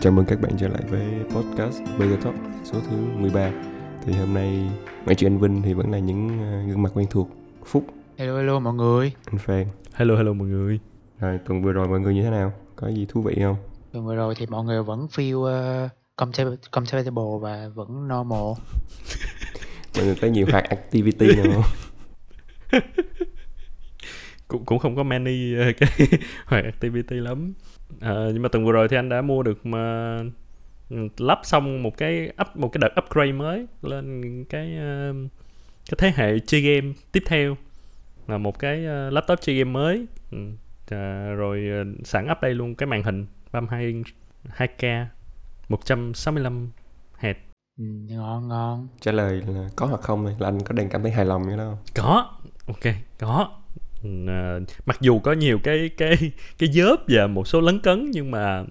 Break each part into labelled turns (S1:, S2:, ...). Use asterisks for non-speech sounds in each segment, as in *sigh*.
S1: Chào mừng các bạn trở lại với podcast Burger Talk số thứ 13 Thì hôm nay ngoại trừ anh Vinh thì vẫn là những uh, gương mặt quen thuộc Phúc,
S2: Hello hello mọi người
S1: anh Phan
S3: Hello hello mọi người.
S1: Rồi tuần vừa rồi mọi người như thế nào? Có gì thú vị không?
S2: Tuần vừa rồi thì mọi người vẫn feel uh, comfortable, comfortable và vẫn normal *laughs*
S1: Mọi người có nhiều hoạt activity nào không? *laughs*
S3: Cũng cũng không có many ờ, cái *laughs* hoạt activity lắm. Ờ, nhưng mà tuần vừa rồi thì anh đã mua được mà lắp xong một cái up một cái đợt upgrade mới lên cái ờ, cái thế hệ chơi game tiếp theo là một cái ờ, laptop chơi game mới. Ừ. À, rồi sẵn up đây luôn cái màn hình 32 inch 2K 165 Hz.
S2: ừ, Ngon ngon
S1: Trả lời là có hoặc không là anh có đang cảm thấy hài lòng như đó không?
S3: có ok có à, mặc dù có nhiều cái cái cái dớp và một số lấn cấn nhưng mà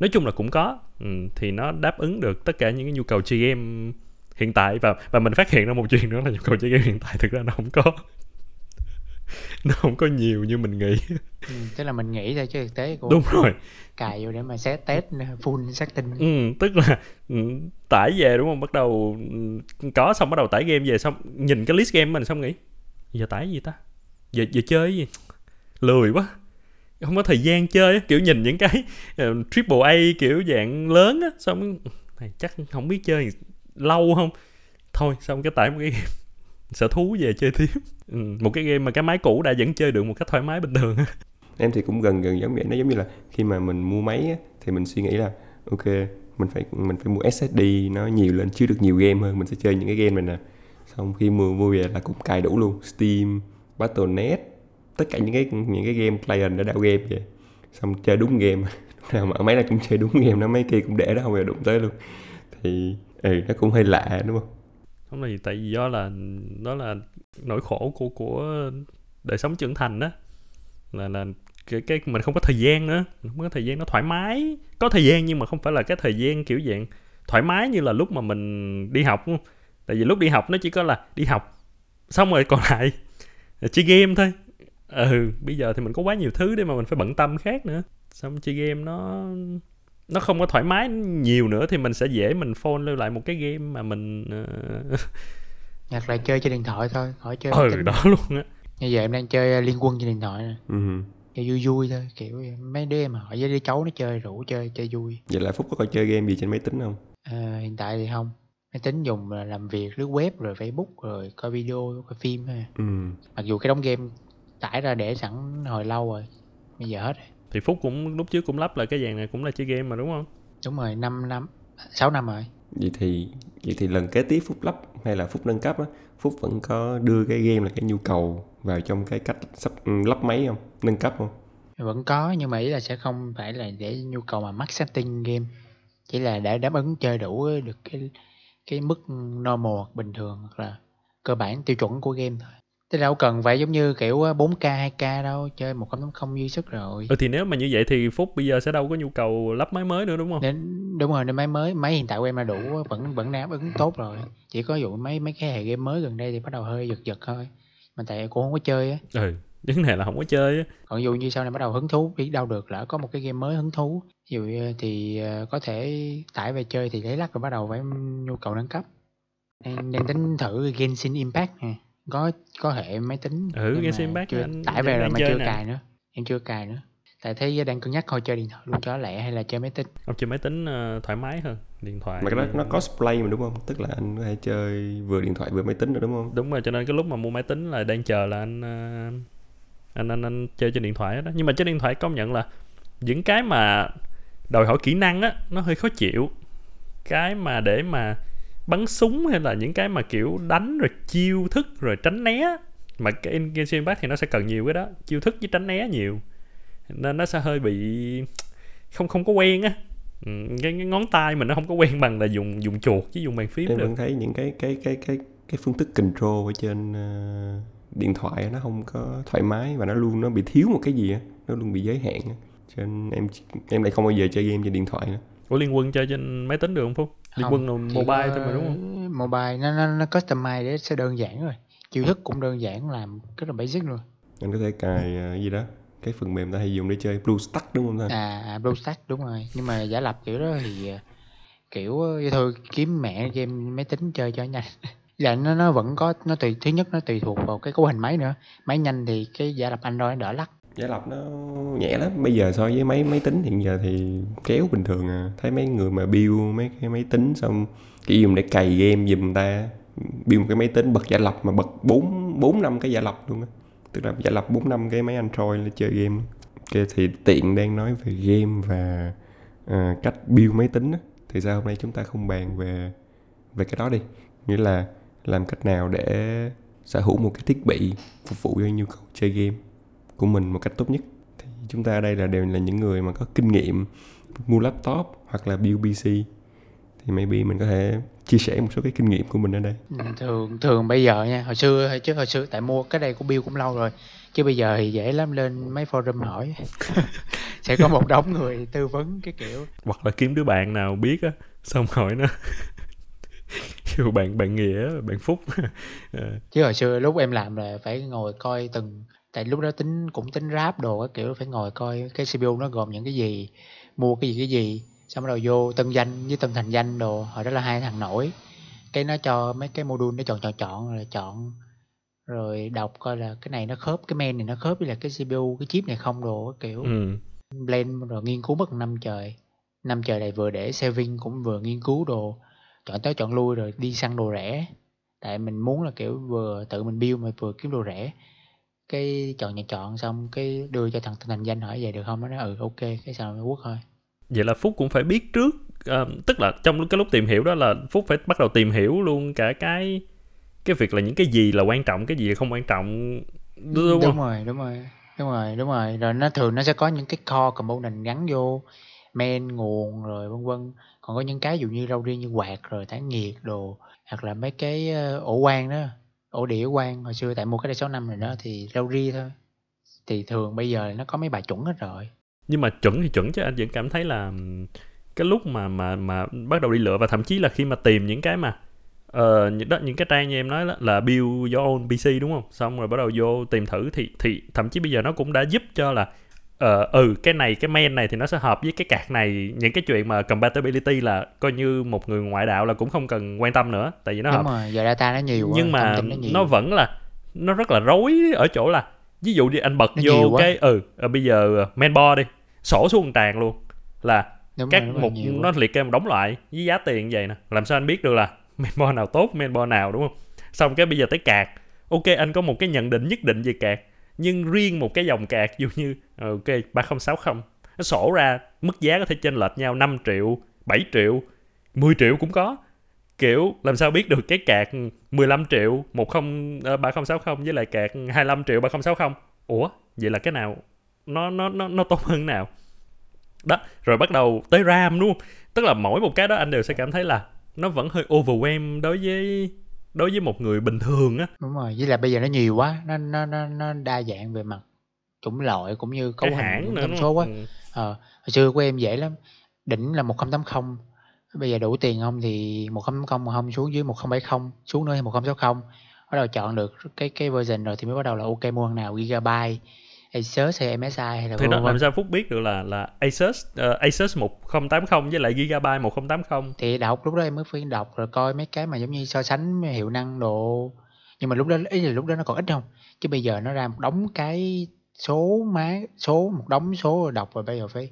S3: nói chung là cũng có. Ừ, thì nó đáp ứng được tất cả những cái nhu cầu chơi game hiện tại. Và và mình phát hiện ra một chuyện nữa là nhu cầu chơi game hiện tại thực ra nó không có nó không có nhiều như mình nghĩ.
S2: Ừ, Tức là mình nghĩ thôi chứ thực tế cũng
S3: đúng rồi.
S2: cài vô để mà set test full setting
S3: ừ, tức là ừ, tải về đúng không? Bắt đầu ừ, có xong bắt đầu tải game về xong nhìn cái list game mình xong nghĩ giờ tải gì ta giờ giờ chơi gì? Lười quá. Không có thời gian chơi kiểu nhìn những cái uh, triple A kiểu dạng lớn á xong này chắc không biết chơi lâu không? Thôi xong cái tải một cái game. Sở thú về chơi tiếp. Ừ, một cái game mà cái máy cũ đã vẫn chơi được một cách thoải mái bình thường
S1: Em thì cũng gần gần giống vậy, nó giống như là khi mà mình mua máy á, thì mình suy nghĩ là ok mình phải mình phải mua SSD nó nhiều lên chứa được nhiều game hơn mình sẽ chơi những cái game này nè. Xong khi mua mua về là cũng cài đủ luôn Steam, Battle.net tất cả những cái những cái game client đã đào game vậy xong chơi đúng game. *laughs* Nào mà máy là cũng chơi đúng game nó mấy kia cũng để đó không bao giờ đụng tới luôn. Thì ừ, nó cũng hơi lạ đúng không?
S3: Không là gì tại vì do là đó là nỗi khổ của của đời sống trưởng thành đó là là cái, cái mình không có thời gian nữa. Không có thời gian nó thoải mái. Có thời gian nhưng mà không phải là cái thời gian kiểu dạng thoải mái như là lúc mà mình đi học tại vì lúc đi học nó chỉ có là đi học xong rồi còn lại chơi game thôi. Ừ bây giờ thì mình có quá nhiều thứ để mà mình phải bận tâm khác nữa. Xong chơi game nó nó không có thoải mái nhiều nữa thì mình sẽ dễ mình phone lưu lại một cái game mà mình ờ, *laughs*
S2: Hoặc là chơi trên điện thoại thôi Khỏi chơi
S3: ừ
S2: tính.
S3: đó luôn á.
S2: Như giờ em đang chơi uh, Liên Quân trên điện thoại nè.
S1: Ừ.
S2: Chơi vui vui thôi Kiểu mấy đứa em hỏi với đứa cháu nó chơi rủ chơi chơi vui.
S1: Vậy là phúc có coi chơi game gì trên máy tính không?
S2: Ờ, Hiện tại thì không Máy tính dùng là làm việc lướt web rồi Facebook rồi coi video coi phim à.
S1: ừ.
S2: Mặc dù cái đống game tải ra để sẵn hồi lâu rồi Bây giờ hết rồi.
S3: Thì phúc cũng lúc trước cũng lắp lại cái dàn này cũng là chơi game mà đúng không?
S2: Đúng rồi 5 năm 6 năm rồi.
S1: Vậy thì vậy thì lần kế tiếp phúc lắp hay là phúc nâng cấp á phúc vẫn có đưa cái game là cái nhu cầu vào trong cái cách sắp ừ, lắp máy không? Nâng cấp không?
S2: Vẫn có nhưng mà ý là sẽ không phải là để nhu cầu mà max setting game. Chỉ là để đáp ứng chơi đủ được cái cái mức normal bình thường hoặc là cơ bản tiêu chuẩn của game thôi. Là đâu cần phải giống như kiểu 4K 2K đâu Chơi 1.0 dư sức rồi.
S3: Ừ thì nếu mà như vậy thì phúc bây giờ sẽ đâu có nhu cầu lắp máy mới nữa đúng không?
S2: Nên đúng rồi nên máy mới máy hiện tại của em là đủ vẫn vẫn đáp ứng tốt rồi. Chỉ có dụ mấy mấy cái hệ game mới gần đây thì bắt đầu hơi giật giật thôi. Mà tại cũng không có chơi á.
S3: Ừ vấn đề là không có chơi á.
S2: Còn dụ như sau này bắt đầu hứng thú biết đâu được lỡ có một cái game mới hứng thú ví dụ như thì ờ, có thể tải về chơi thì lấy lắc rồi bắt đầu phải nhu cầu nâng cấp. Đang, đang tính thử Genshin Impact nè. Có có hệ máy tính
S3: Ừ,
S2: nhưng
S3: Genshin
S2: mà
S3: Impact
S2: chưa,
S3: anh
S2: tải về rồi mà
S3: chơi
S2: chưa
S3: nè.
S2: cài nữa em chưa cài nữa. Tại thấy đang cân nhắc coi chơi điện thoại luôn cho lẹ hay là chơi máy tính?
S3: Ông chơi máy tính ờ, thoải mái hơn điện thoại
S1: mà cái đó nó cosplay mà đúng không? Tức là anh có thể chơi vừa điện thoại vừa máy tính rồi đúng không?
S3: Đúng rồi cho nên cái lúc mà mua máy tính là đang chờ là anh ờ, anh anh, anh chơi trên điện thoại đó. Nhưng mà trên điện thoại công nhận là những cái mà đòi hỏi kỹ năng á nó hơi khó chịu. Cái mà để mà bắn súng hay là những cái mà kiểu đánh rồi chiêu thức rồi tránh né mà cái in Genshin Impact thì nó sẽ cần nhiều cái đó chiêu thức với tránh né nhiều. Nên nó sẽ hơi bị không không có quen á. Ừ, cái, cái ngón tay mình nó không có quen bằng là dùng dùng chuột với dùng bàn phím
S1: em
S3: được.
S1: vẫn thấy những cái cái cái cái cái phương thức control ở trên ờ, điện thoại nó không có thoải mái và nó luôn nó bị thiếu một cái gì á nó luôn bị giới hạn. Cho nên em em lại không bao giờ chơi game trên điện thoại nữa
S3: Ủa Liên Quân chơi trên máy tính được không Phúc? Liên
S2: Không,
S3: Quân là mobile thôi mà đúng không?
S2: mobile nó nó, nó customize để sẽ đơn giản rồi chiêu thức cũng đơn giản làm rất là basic luôn
S1: anh có thể cài ờ, cái gì đó cái phần mềm ta hay dùng để chơi BlueStack đúng không ta
S2: À, à BlueStack đúng rồi. Nhưng mà giả lập kiểu đó thì à, kiểu ờ, thôi kiếm mẹ game máy tính chơi cho nhanh. *laughs* Là nó nó vẫn có nó tùy thứ nhất nó tùy thuộc vào cái cấu hình máy nữa. Máy nhanh thì cái giả lập Android nó đỡ lắc
S1: giả lập nó nhẹ lắm. Bây giờ so với máy máy tính hiện giờ thì kéo bình thường à. Thấy mấy người mà build mấy cái máy tính xong chỉ dùng để cày game giùm ta build một cái máy tính bật giả lập mà bật bốn bốn năm cái giả lập luôn á. Tức là giả lập bốn năm cái máy android để chơi game ok thì tiện đang nói về game và à, cách build máy tính á. Thì sao hôm nay chúng ta không bàn về về cái đó đi. Nghĩa là làm cách nào để sở hữu một cái thiết bị phục vụ cho nhu cầu chơi game của mình một cách tốt nhất. Thì chúng ta ở đây là đều là những người mà có kinh nghiệm mua laptop hoặc là build PC thì maybe mình có thể chia sẻ một số cái kinh nghiệm của mình ở đây.
S2: Ừ, Thường thường bây giờ nha, hồi xưa hồi trước hồi xưa tại mua cái đây của Bill cũng lâu rồi. Chứ bây giờ thì dễ lắm lên mấy forum hỏi. *laughs* Sẽ có một đống người tư vấn cái kiểu.
S3: Hoặc là kiếm đứa bạn nào biết á xong hỏi nó. *laughs* Kêu bạn bạn nghĩa bạn phúc. *laughs*
S2: Chứ hồi xưa lúc em làm là phải ngồi coi từng tại lúc đó tính cũng tính ráp đồ các kiểu phải ngồi coi cái CPU nó gồm những cái gì mua cái gì cái gì xong rồi vô tân danh với tân thành danh đồ hồi đó là hai thằng nổi. Cái nó cho mấy cái module nó chọn chọn chọn rồi chọn rồi đọc coi là cái này nó khớp cái main này nó khớp với là cái CPU cái chip này không đồ các kiểu.
S3: Ừ.
S2: blend rồi nghiên cứu mất năm trời. Năm trời này vừa để saving cũng vừa nghiên cứu đồ chọn tới chọn lui rồi đi săn đồ rẻ. Tại mình muốn là kiểu vừa tự mình build mà vừa kiếm đồ rẻ cái chọn nhà chọn xong cái đưa cho thằng thành danh hỏi vậy được không? Nó nói ừ ok cái sau nó quất thôi.
S3: Vậy là phúc cũng phải biết trước ờ, tức là trong cái lúc tìm hiểu đó là phúc phải bắt đầu tìm hiểu luôn cả cái cái việc là những cái gì là quan trọng cái gì là không quan trọng đúng,
S2: đúng,
S3: không?
S2: rồi đúng rồi đúng rồi đúng rồi. Rồi nó thường nó sẽ có những cái core component gắn vô main nguồn rồi vân vân. Còn có những cái dụ như rau riêng như quạt rồi tản nhiệt đồ hoặc là mấy cái ờ, ổ quang đó ổ đĩa quang hồi xưa tại mua cái đây 6 năm rồi đó thì rau ri thôi. Thì thường bây giờ nó có mấy bài chuẩn hết rồi.
S3: Nhưng mà chuẩn thì chuẩn chứ anh vẫn cảm thấy là cái lúc mà mà mà bắt đầu đi lựa và thậm chí là khi mà tìm những cái mà ờ những đó những cái trang như em nói đó, là build your own PC đúng không? Xong rồi bắt đầu vô tìm thử thì thì thậm chí bây giờ nó cũng đã giúp cho là ờ ừ cái này cái main này thì nó sẽ hợp với cái card này. Những cái chuyện mà compatibility là coi như một người ngoại đạo là cũng không cần quan tâm nữa tại vì nó hợp.
S2: đúng rồi giờ data nó nhiều quá,
S3: nhưng mà
S2: thông tin nó, nhiều.
S3: nó vẫn là nó rất là rối ở chỗ là ví dụ đi anh bật
S2: Nó
S3: vô cái ừ ờ, bây giờ ờ, mainboard đi sổ xuống tràn luôn là
S2: đúng
S3: các
S2: rồi, rồi, quá.
S3: nó liệt kê một đống loại với giá tiền vậy nè. Làm sao anh biết được là *laughs* mainboard nào tốt mainboard nào đúng không? Xong cái bây giờ tới card ok anh có một cái nhận định nhất định về card nhưng riêng một cái dòng cạc dụ như ờ, ok 3060 nó sổ ra mức giá có thể chênh lệch nhau 5 triệu 7 triệu 10 triệu cũng có. Kiểu làm sao biết được cái cạc 15 triệu 10 ờ, 3060 với lại cạc 25 triệu 3060 ủa vậy là cái nào nó nó nó nó tốt hơn nào? Đó rồi bắt đầu tới RAM đúng không? Tức là mỗi một cái đó anh đều sẽ cảm thấy là nó vẫn hơi overwhelm đối với đối với một người bình thường á
S2: đúng rồi với lại bây giờ nó nhiều quá nó nó nó, nó đa dạng về mặt chủng loại cũng như cấu
S3: cái
S2: hình thông số quá?
S3: Ừ.
S2: ờ hồi xưa của em dễ lắm đỉnh là 1080 bây giờ đủ tiền không thì 1080 mà không xuống dưới 1070 xuống nữa thì 1060 bắt đầu chọn được cái cái version rồi thì mới bắt đầu là ok mua thằng nào gigabyte Asus hay MSI hay là
S3: thì
S2: vân.
S3: làm sao phúc biết được là là Asus ờ, Asus 1080 với lại Gigabyte 1080
S2: thì đọc lúc đó em mới phải đọc rồi coi mấy cái mà giống như so sánh hiệu năng độ nhưng mà lúc đó ý là lúc đó nó còn ít không? Chứ bây giờ nó ra một đống cái số má số một đống số rồi đọc rồi bây giờ phải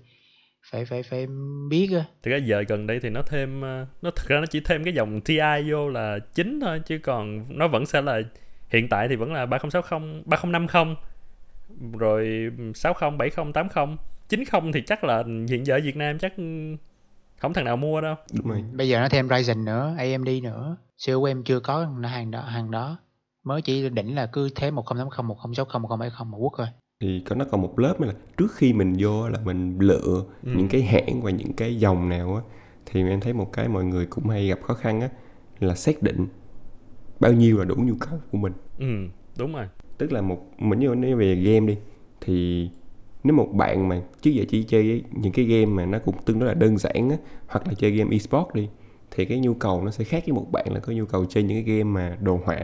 S2: phải phải phải biết á.
S3: Thì cái giờ gần đây thì nó thêm ờ, nó thực ra nó chỉ thêm cái dòng TI vô là chính thôi chứ còn nó vẫn sẽ là hiện tại thì vẫn là 3060 3050 rồi 60 70 80 90 thì chắc là hiện giờ ở Việt Nam chắc không thằng nào mua đâu.
S1: Đúng rồi.
S2: Bây giờ nó thêm Ryzen nữa AMD nữa. Xưa của em chưa có hàng đó hàng đó. Mới chỉ đỉnh là cứ thế 1080 1060 1070 mà quất rồi
S1: thì có nó còn một lớp nữa là trước khi mình vô là mình lựa
S3: Ừ.
S1: những cái hãng và những cái dòng nào á thì em thấy một cái mọi người cũng hay gặp khó khăn á là xác định bao nhiêu là đủ nhu cầu của mình.
S3: Ừ đúng rồi
S1: tức là một, mình như nói về game đi, thì nếu một bạn mà trước giờ chỉ chơi những cái game mà nó cũng tương đối là đơn giản á, hoặc là chơi game esports đi, thì cái nhu cầu nó sẽ khác với một bạn là có nhu cầu chơi những cái game mà đồ họa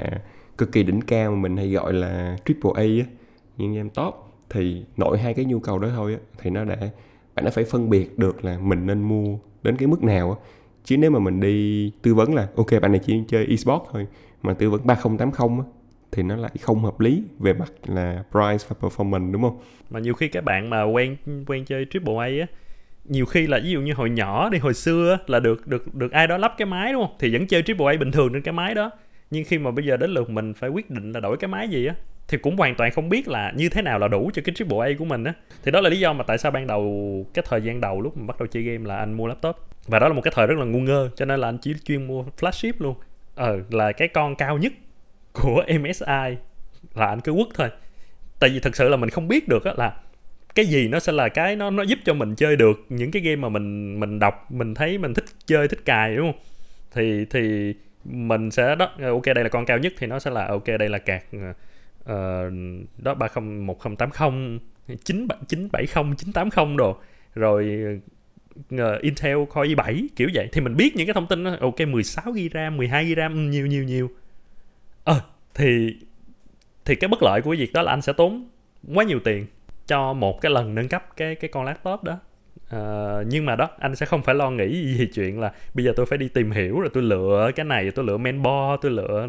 S1: cực kỳ đỉnh cao mà mình hay gọi là triple A á những game top. Thì nội hai cái nhu cầu đó thôi á, thì nó đã, bạn đã phải phân biệt được là mình nên mua đến cái mức nào á. Chứ nếu mà mình đi tư vấn là, ok, bạn này chỉ chơi esports thôi, mà tư vấn 3080 á thì nó lại không hợp lý về mặt là price và performance, đúng không?
S3: mà nhiều khi các bạn mà quen quen chơi triple A á, nhiều khi là ví dụ như hồi nhỏ đi, hồi xưa là được được được ai đó lắp cái máy, đúng không? Thì vẫn chơi triple A bình thường trên cái máy đó. Nhưng khi mà bây giờ đến lượt mình phải quyết định là đổi cái máy gì á, thì cũng hoàn toàn không biết là như thế nào là đủ cho cái triple A của mình á. Thì đó là lý do mà tại sao ban đầu, cái thời gian đầu lúc mình bắt đầu chơi game là anh mua laptop. Và đó là một cái thời rất là ngu ngơ, cho nên là anh chỉ chuyên mua flagship luôn. Ờ là cái con cao nhất của MSI là anh cứ quất thôi. Tại vì thật sự là mình không biết được á là cái gì nó sẽ là cái nó nó giúp cho mình chơi được những cái game mà mình mình đọc mình thấy mình thích chơi thích cài đúng không? Thì thì mình sẽ đó ok đây là con cao nhất thì nó sẽ là ok đây là cạc uh, đó ba không một không tám không chín chín bảy không chín tám không đồ. Rồi uh, Intel Core i7 kiểu vậy. Thì mình biết những cái thông tin đó ok 16 GB RAM 12 GB RAM nhiều nhiều nhiều ờ thì thì cái bất lợi của việc đó là anh sẽ tốn quá nhiều tiền cho một cái lần nâng cấp cái cái con laptop đó. Uh, nhưng mà đó anh sẽ không phải lo nghĩ gì chuyện là bây giờ tôi phải đi tìm hiểu rồi tôi lựa cái này tôi lựa mainboard tôi lựa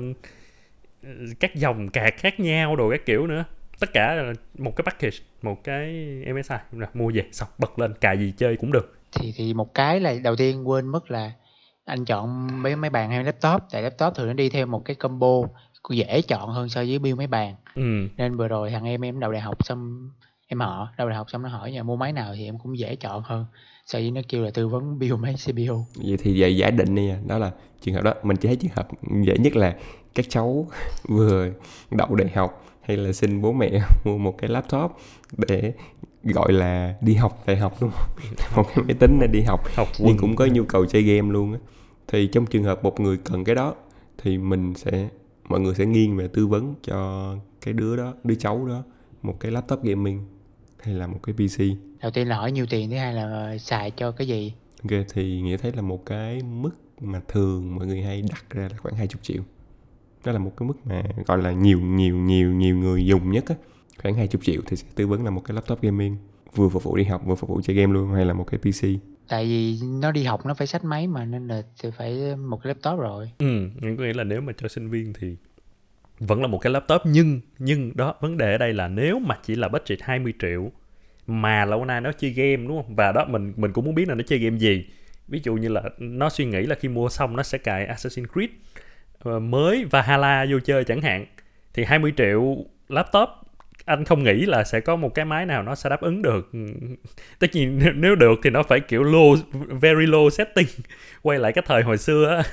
S3: ừ, các dòng cạc khác nhau đồ các kiểu nữa. Tất cả là một cái package một cái MSI rồi mua về xong bật lên cài gì chơi cũng được.
S2: Thì thì một cái là đầu tiên quên mất là anh chọn mấy máy bàn hay laptop tại laptop thường nó đi theo một cái combo dễ chọn hơn so với build máy bàn.
S3: Ừ.
S2: nên vừa rồi thằng em em đầu đại học xong em họ đầu đại học xong nó hỏi nhà mua máy nào thì em cũng dễ chọn hơn. So với nó kêu là tư vấn build máy *laughs* CPU
S1: vậy thì về giả định đi đó là trường hợp đó mình chỉ thấy trường hợp dễ nhất là các cháu *laughs* vừa đậu đại học hay là xin bố mẹ *laughs* mua một cái laptop để gọi là đi học đại học đúng không? Một cái máy tính để đi học,
S3: học
S1: nhưng cũng có nhu cầu chơi game luôn á. Thì trong trường hợp một người cần cái đó thì mình sẽ mọi người sẽ nghiêng về tư vấn cho cái đứa đó đứa cháu đó một cái laptop gaming hay là một cái PC
S2: đầu tiên là hỏi nhiều tiền thứ hai là xài cho cái gì?
S1: Ok thì nghĩa thấy là một cái mức mà thường mọi người hay đặt ra là khoảng 20 triệu. Đó là một cái mức mà gọi là nhiều nhiều nhiều nhiều người dùng nhất á khoảng 20 triệu thì sẽ tư vấn là một cái laptop gaming vừa phục vụ đi học vừa phục vụ chơi game luôn hay là một cái PC
S2: tại vì nó đi học nó phải sách máy mà nên là thì phải một cái laptop rồi.
S3: Ừ có nghĩa là nếu mà cho sinh viên thì vẫn là một cái laptop nhưng nhưng đó vấn đề ở đây là nếu mà chỉ là budget 20 triệu mà lâu nay nó chơi game đúng không? Và đó mình mình cũng muốn biết là nó chơi game gì. Ví dụ như là nó suy nghĩ là khi mua xong nó sẽ cài Assassin's Creed uh, mới Valhalla vô chơi chẳng hạn thì 20 triệu laptop anh không nghĩ là sẽ có một cái máy nào nó sẽ đáp ứng được. Tất nhiên nếu được thì nó phải kiểu low, very low setting. *laughs* Quay lại cái thời hồi xưa á,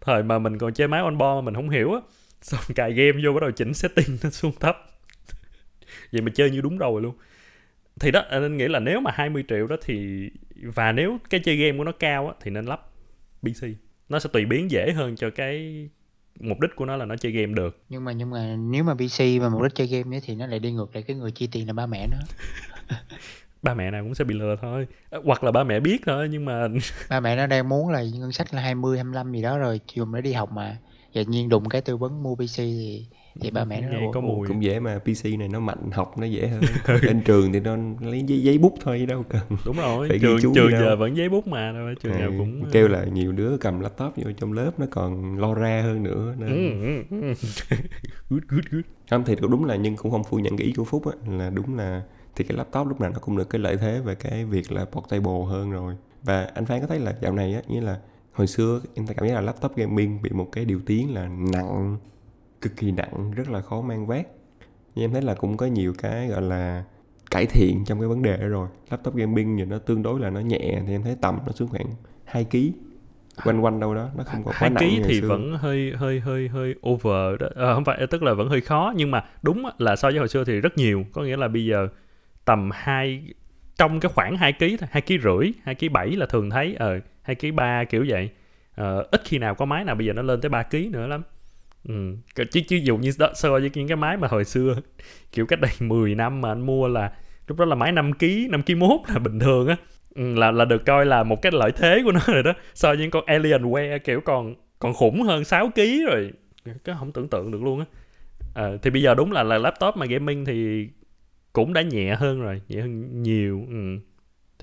S3: thời mà mình còn chơi máy on board mà mình không hiểu á, xong cài game vô bắt đầu chỉnh setting nó xuống thấp. *laughs* Vậy mà chơi như đúng rồi luôn. Thì đó nên nghĩ là nếu mà 20 triệu đó thì, và nếu cái chơi game của nó cao á thì nên lắp PC nó sẽ tùy biến dễ hơn cho cái mục đích của nó là nó chơi game được.
S2: Nhưng mà nhưng mà nếu mà PC mà mục đích chơi game ấy thì nó lại đi ngược lại cái người chi tiền là ba mẹ nó. *laughs*
S3: Ba mẹ nào cũng sẽ bị lừa thôi. Hoặc là ba mẹ biết thôi nhưng mà *laughs*
S2: ba mẹ nó đang muốn là ngân sách là 20 25 gì đó rồi chiều nó đi học mà. Dạ nhiên đụng cái tư vấn mua PC thì thì ba mẹ nó
S3: Nghe có mùi
S1: cũng dễ mà PC này nó mạnh học nó dễ hơn. *laughs* Lên trường thì nó lấy giấy, giấy bút thôi đâu cần.
S3: Đúng rồi
S1: Phải
S3: trường trường
S1: đâu.
S3: giờ vẫn giấy bút mà đâu trường
S1: à,
S3: nào cũng
S1: kêu là nhiều đứa cầm laptop vô trong lớp nó còn lo ra hơn nữa nên
S3: Ừ, ừ, ừ. *laughs* good good good.
S1: Không thì cũng đúng là nhưng cũng không phủ nhận cái ý của phúc á là đúng là thì cái laptop lúc nào nó cũng được cái lợi thế về cái việc là portable hơn rồi. Và anh phán có thấy là dạo này á như là hồi xưa em ta cảm giác là laptop gaming bị một cái điều tiếng là nặng cực kỳ nặng rất là khó mang vác nhưng em thấy là cũng có nhiều cái gọi là cải thiện trong cái vấn đề đó rồi laptop gaming thì nó tương đối là nó nhẹ thì em thấy tầm nó xuống khoảng 2 kg quanh quanh đâu đó nó không còn quá
S3: hai
S1: nặng
S3: ký thì
S1: xưa.
S3: vẫn hơi hơi hơi hơi over đó. Ờ, không phải tức là vẫn hơi khó nhưng mà đúng là so với hồi xưa thì rất nhiều có nghĩa là bây giờ tầm hai trong cái khoảng 2 ký thôi, 2 ký rưỡi, 2 ký 7 là thường thấy ờ 2 ký 3 kiểu vậy. Ờ, ít khi nào có máy nào bây giờ nó lên tới 3 ký nữa lắm. Ừ. Chứ, chứ dụ như đó, so với những cái máy mà hồi xưa kiểu cách đây *laughs* 10 năm mà anh mua là lúc đó là máy 5 ký, 5 ký mốt là bình thường á. Ừ, là là được coi là một cái lợi thế của nó rồi đó so với những con Alienware kiểu còn còn khủng hơn 6 kg rồi cái không tưởng tượng được luôn á à, thì bây giờ đúng là là laptop mà gaming thì cũng đã nhẹ hơn rồi nhẹ hơn nhiều ừ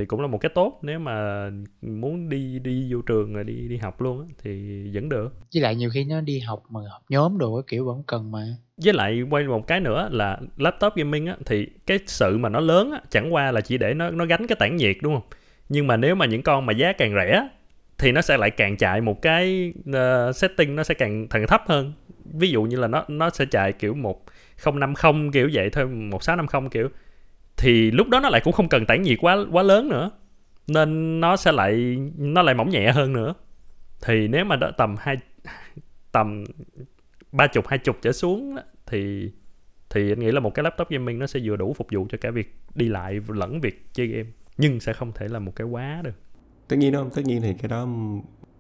S3: thì cũng là một cái tốt. Nếu mà muốn đi đi vô trường rồi đi đi học luôn á, thì vẫn được.
S2: Với lại nhiều khi nó đi học mà học nhóm đồ cái kiểu vẫn cần mà.
S3: Với lại quay một cái nữa là laptop gaming á thì cái sự mà nó lớn á chẳng qua là chỉ để nó nó gánh cái tản nhiệt đúng không? Nhưng mà nếu mà những con mà giá càng rẻ thì nó sẽ lại càng chạy một cái uh, setting nó sẽ càng càng thấp hơn. Ví dụ như là nó nó sẽ chạy kiểu một 050 kiểu vậy thôi 1650 kiểu thì lúc đó nó lại cũng không cần tản nhiệt quá quá lớn nữa. Nên nó sẽ lại, nó lại mỏng nhẹ hơn nữa. Thì nếu mà đó tầm hai, tầm ba chục, hai chục trở xuống thì thì anh nghĩ là một cái laptop gaming nó sẽ vừa đủ phục vụ cho cả việc đi lại lẫn việc chơi game, nhưng sẽ không thể là một cái quá được.
S1: Tất nhiên đó tất nhiên thì cái đó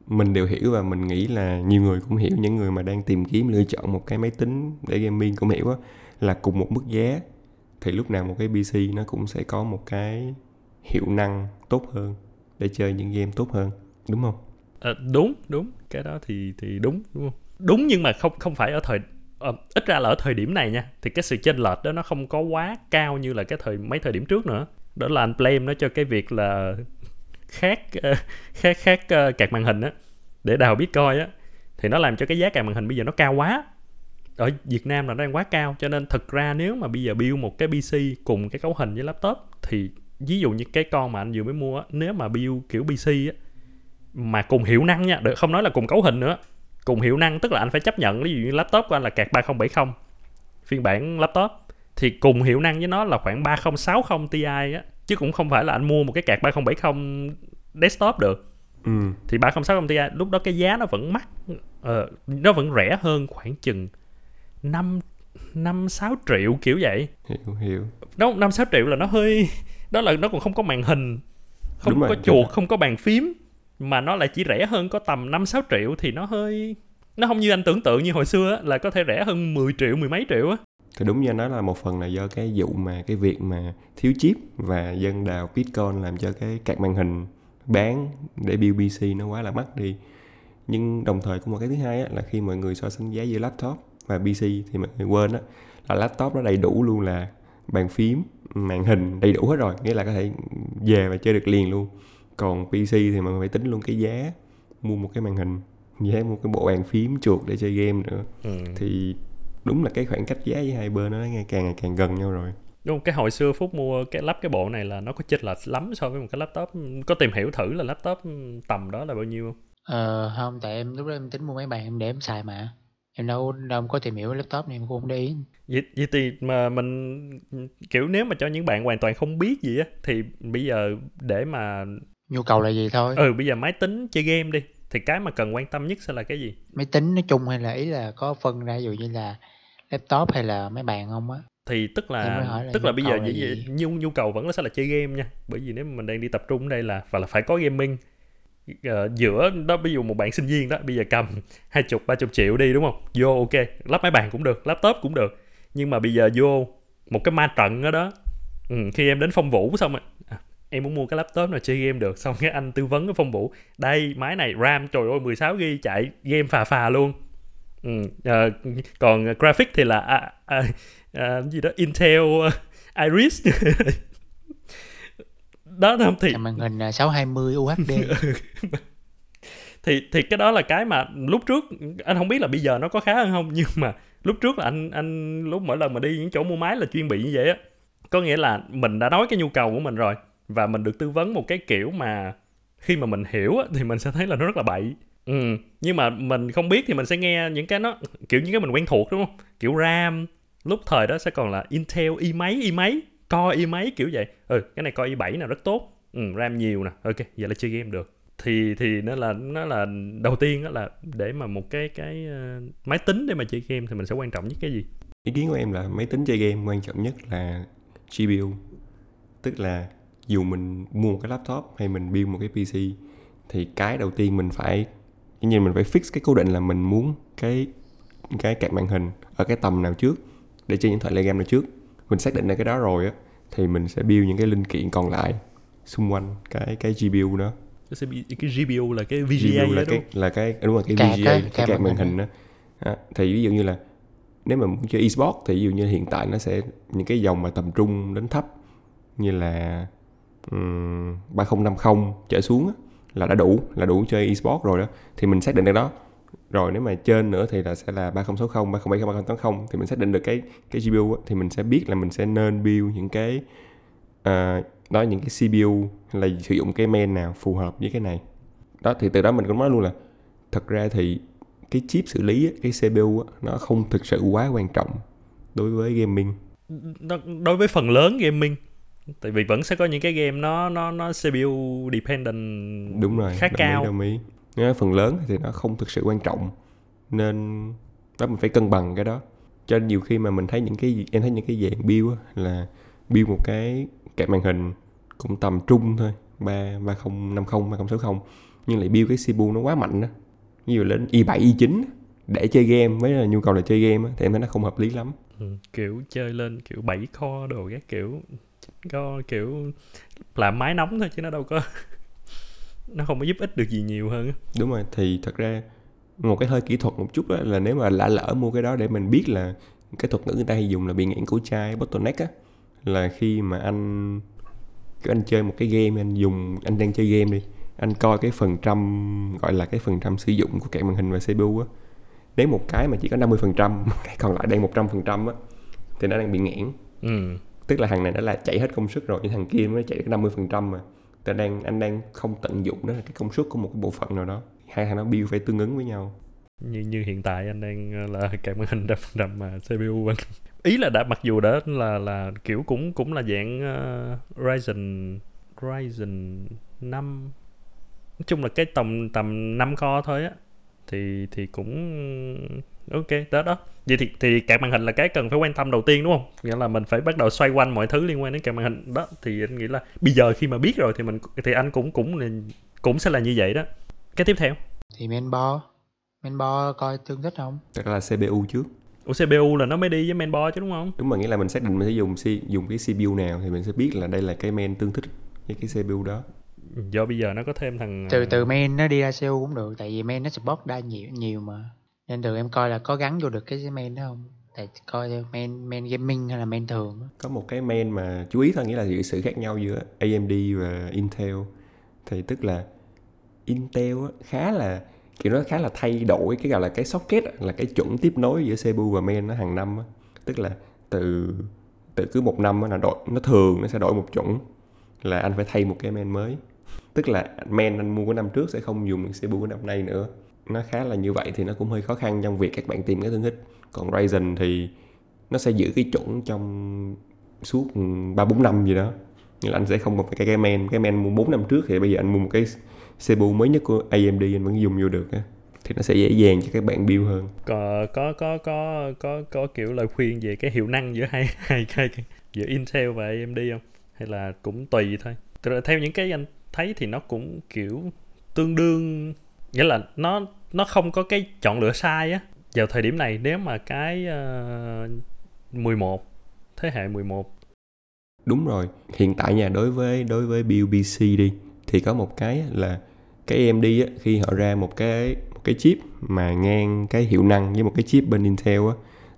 S1: mình đều hiểu và mình nghĩ là nhiều người cũng hiểu, những người mà đang tìm kiếm lựa chọn một cái máy tính để gaming cũng hiểu á, là cùng một mức giá thì lúc nào một cái PC nó cũng sẽ có một cái hiệu năng tốt hơn để chơi những game tốt hơn đúng không?
S3: À, đúng đúng. Cái đó thì thì đúng đúng không? Đúng nhưng mà không không phải ở thời uh, ít ra là ở thời điểm này nha. Thì cái sự chênh lệch đó nó không có quá cao như là cái thời mấy thời điểm trước nữa. Đó là anh blame nó cho cái việc là khác uh, khác khác uh, màn hình á. Để đào bitcoin á thì nó làm cho cái giá cạc màn hình bây giờ nó cao quá ở Việt Nam là nó đang quá cao cho nên thực ra nếu mà bây giờ build một cái PC cùng cái cấu hình với laptop thì ví dụ như cái con mà anh vừa mới mua nếu mà build kiểu PC á mà cùng hiệu năng nha, được không nói là cùng cấu hình nữa. Cùng hiệu năng tức là anh phải chấp nhận ví dụ như laptop của anh là card 3070 phiên bản laptop thì cùng hiệu năng với nó là khoảng 3060 Ti á chứ cũng không phải là anh mua một cái card 3070 desktop được.
S1: Ừ.
S3: Thì 3060 Ti lúc đó cái giá nó vẫn mắc uh, nó vẫn rẻ hơn khoảng chừng 5 5 6 triệu kiểu vậy.
S1: Hiểu hiểu.
S3: Nó 5 6 triệu là nó hơi đó là nó còn không có màn hình, không
S1: Đúng
S3: có
S1: rồi,
S3: chuột, không có bàn phím mà nó lại chỉ rẻ hơn có tầm 5 6 triệu thì nó hơi nó không như anh tưởng tượng như hồi xưa á, là có thể rẻ hơn 10 triệu, mười mấy triệu á.
S1: Thì đúng như nó là một phần là do cái vụ mà cái việc mà thiếu chip và dân đào Bitcoin làm cho cái card màn hình bán để build PC nó quá là mắc đi. Nhưng đồng thời có một cái thứ hai á, là khi mọi người so sánh giá giữa laptop và PC thì mọi người quên á là laptop nó đầy đủ luôn là bàn phím, màn hình đầy đủ hết rồi, nghĩa là có thể về và chơi được liền luôn. Còn PC thì mọi người phải tính luôn cái giá mua một cái màn hình, giá mua cái bộ bàn phím chuột để chơi game nữa.
S3: Ừ.
S1: Thì đúng là cái khoảng cách giá với hai bên nó ngày càng ngày càng gần nhau rồi.
S3: Đúng? Cái hồi xưa Phúc mua cái lắp cái bộ này là nó có chênh lệch lắm so với một cái laptop. Có tìm hiểu thử là laptop tầm đó là bao nhiêu không?
S2: Ờ, không, tại em lúc đó em tính mua máy bàn em để em xài mà. Em đâu đâu có tìm hiểu laptop này em cũng không để ý.
S3: Vậy, vậy thì mà mình kiểu nếu mà cho những bạn hoàn toàn không biết gì á thì bây giờ để mà
S2: Nhu cầu là gì thôi.
S3: ừ bây giờ máy tính chơi game đi thì cái mà cần quan tâm nhất sẽ là cái gì?
S2: Máy tính nói chung hay là ý là có phân ra ví dụ như là laptop hay là máy bàn không á.
S3: thì tức là
S2: là
S3: tức là bây giờ
S2: là
S3: nhu nhu cầu vẫn sẽ là chơi game nha bởi vì nếu mà mình đang đi tập trung ở đây là và là phải có gaming uh, giữa đó ví dụ một bạn sinh viên đó bây giờ cầm hai chục ba chục triệu đi đúng không? Vô ok lắp máy bàn cũng được laptop cũng được. Nhưng mà bây giờ vô một cái ma trận đó đó. Ừ, khi em đến phong vũ xong rồi. À, em muốn mua cái laptop nào chơi game được. Xong cái anh tư vấn cái phong vũ đây máy này ram trời ơi 16 GB chạy game phà phà luôn. Ừ, ờ, còn graphic thì là à, à, à, gì đó Intel Iris. *laughs* đó không thì
S2: Màn hình là 620 UHD.
S3: thì thì cái đó là cái mà lúc trước anh không biết là bây giờ nó có khá hơn không nhưng mà lúc trước là anh anh lúc mỗi lần mà đi những chỗ mua máy là chuyên bị như vậy á có nghĩa là mình đã nói cái nhu cầu của mình rồi và mình được tư vấn một cái kiểu mà khi mà mình hiểu á, thì mình sẽ thấy là nó rất là bậy ừ. nhưng mà mình không biết thì mình sẽ nghe những cái nó kiểu những cái mình quen thuộc đúng không kiểu ram lúc thời đó sẽ còn là intel i máy i máy core i máy kiểu vậy. Ừ cái này core i 7 nào rất tốt. Ừ, ram nhiều nè. Ok vậy là chơi game được. Thì thì nó là nó là đầu tiên đó là để mà một cái cái ờ, máy tính để mà chơi game thì mình sẽ quan trọng nhất cái gì?
S1: Ý kiến của em là máy tính chơi game quan trọng nhất là GPU. Tức là dù mình mua một cái laptop hay mình build một cái PC thì cái đầu tiên mình phải như nhiên mình phải fix cái cố định là mình muốn cái cái card màn hình ở cái tầm nào trước để chơi những thoại game nào trước. Mình xác định được cái đó rồi á thì mình sẽ build những cái linh kiện còn lại xung quanh cái cái GPU đó.
S3: Nó sẽ bị cái GPU là cái VGA
S1: GPU là
S3: đó
S1: cái là cái đúng rồi cái
S2: Card
S1: VGA
S2: á,
S1: cái
S2: card màn hình
S1: đó. Đó, thì ví dụ như là nếu mà muốn chơi esports thì ví dụ như hiện tại nó sẽ những cái dòng mà tầm trung đến thấp như là um, 3050 trở xuống á, là đã đủ là đủ chơi esports rồi đó thì mình xác định được đó rồi nếu mà trên nữa thì là sẽ là 3060 3070 3080 thì mình xác định được cái cái GPU á, thì mình sẽ biết là mình sẽ nên build những cái uh, đó những cái CPU là sử dụng cái main nào phù hợp với cái này. Đó thì từ đó mình cũng nói luôn là thật ra thì cái chip xử lý á, cái CPU á, nó không thực sự quá quan trọng đối với gaming.
S3: Đối với phần lớn gaming tại vì vẫn sẽ có những cái game nó nó nó CPU dependent
S1: đúng rồi
S3: khá
S1: đồng
S3: cao.
S1: ý, đồng ý phần lớn thì nó không thực sự quan trọng nên đó mình phải cân bằng cái đó cho nên nhiều khi mà mình thấy những cái em thấy những cái dạng build là build một cái kẹp màn hình cũng tầm trung thôi ba ba không năm không ba không sáu không nhưng lại build cái CPU nó quá mạnh đó. ví dụ lên i 7 i 9 để chơi game với là nhu cầu là chơi game thì em thấy nó không hợp lý lắm
S3: ừ, kiểu chơi lên kiểu 7 kho đồ các kiểu có kiểu làm máy nóng thôi chứ nó đâu có nó không có giúp ích được gì nhiều hơn
S1: đúng rồi thì thật ra một cái hơi kỹ thuật một chút đó là nếu mà lỡ lỡ mua cái đó để mình biết là cái thuật ngữ người ta hay dùng là bị nghẽn cổ chai bottleneck á là khi mà anh kiểu anh chơi một cái game anh dùng anh đang chơi game đi anh coi cái phần trăm gọi là cái phần trăm sử dụng của kẹp màn hình và CPU á nếu một cái mà chỉ có 50 phần trăm *laughs* cái còn lại đang 100 phần trăm á thì nó đang bị nghẽn.
S3: Ừ.
S1: tức là thằng này nó là chạy hết công suất rồi nhưng thằng kia mới chạy được 50 phần trăm mà ta đang anh đang không tận dụng đó là cái công suất của một cái bộ phận nào đó. Hai thằng nó build phải tương ứng với nhau.
S3: Như như hiện tại anh đang ờ, là kẹp màn hình đập đập mà CPU anh. *laughs* Ý là đã mặc dù đã là là kiểu cũng cũng là dạng uh, Ryzen Ryzen 5 nói chung là cái tầm tầm 5 core thôi á. Thì thì cũng ok đó đó. Vậy thì thì kẹp màn hình là cái cần phải quan tâm đầu tiên đúng không? Nghĩa là mình phải bắt đầu xoay quanh mọi thứ liên quan đến kẹp màn hình. Đó thì anh nghĩ là bây giờ khi mà biết rồi thì mình thì anh cũng cũng cũng sẽ là như vậy đó. Cái tiếp theo.
S2: Thì mainboard mainboard coi tương thích không?
S1: Tức là CPU trước.
S3: Ủa CPU là nó mới đi với mainboard chứ đúng không?
S1: đúng mà nghĩa là mình xác định mình sẽ dùng C, dùng cái CPU nào thì mình sẽ biết là đây là cái main tương thích với cái CPU đó.
S3: Do bây giờ nó có thêm thằng
S2: từ
S3: ờ,
S2: từ main nó đi ra CPU cũng được tại vì main nó support đa nhiều nhiều mà nên từ em coi là có gắn vô được cái main đó không? Tại coi main main gaming hay là main thường
S1: có một cái main mà chú ý thôi, nghĩa là sự sự khác nhau giữa AMD và Intel. Thì tức là Intel khá là, kiểu nó khá là thay đổi cái gọi là cái socket là cái chuẩn tiếp nối giữa CPU và main nó hàng năm tức là từ từ cứ một năm là đổi, nó thường nó sẽ đổi một chuẩn là anh phải thay một cái main mới. Tức là main anh mua của năm trước sẽ không dùng được CPU của năm nay nữa nó khá là như vậy thì nó cũng hơi khó khăn trong việc các bạn tìm cái thương thích còn Ryzen thì nó sẽ giữ cái chuẩn trong suốt ba bốn năm gì đó. Như là anh sẽ không một cái cái men. Cái men mua 4 năm trước thì bây giờ anh mua một cái CPU mới nhất của AMD anh vẫn dùng vô được á. Thì nó sẽ dễ dàng cho các bạn build hơn.
S3: Có có có có có có kiểu lời khuyên về cái hiệu năng giữa hai *laughs* hai cái giữa Intel và AMD không? Hay là cũng tùy thôi. Theo những cái anh thấy thì nó cũng kiểu tương đương nghĩa là nó nó không có cái chọn lựa sai á. Vào thời điểm này nếu mà cái ờ, 11 thế hệ 11
S1: đúng rồi hiện tại nha đối với đối với PC đi thì có một cái là cái AMD á, khi họ ra một cái một cái chip mà ngang cái hiệu năng với một cái chip bên Intel á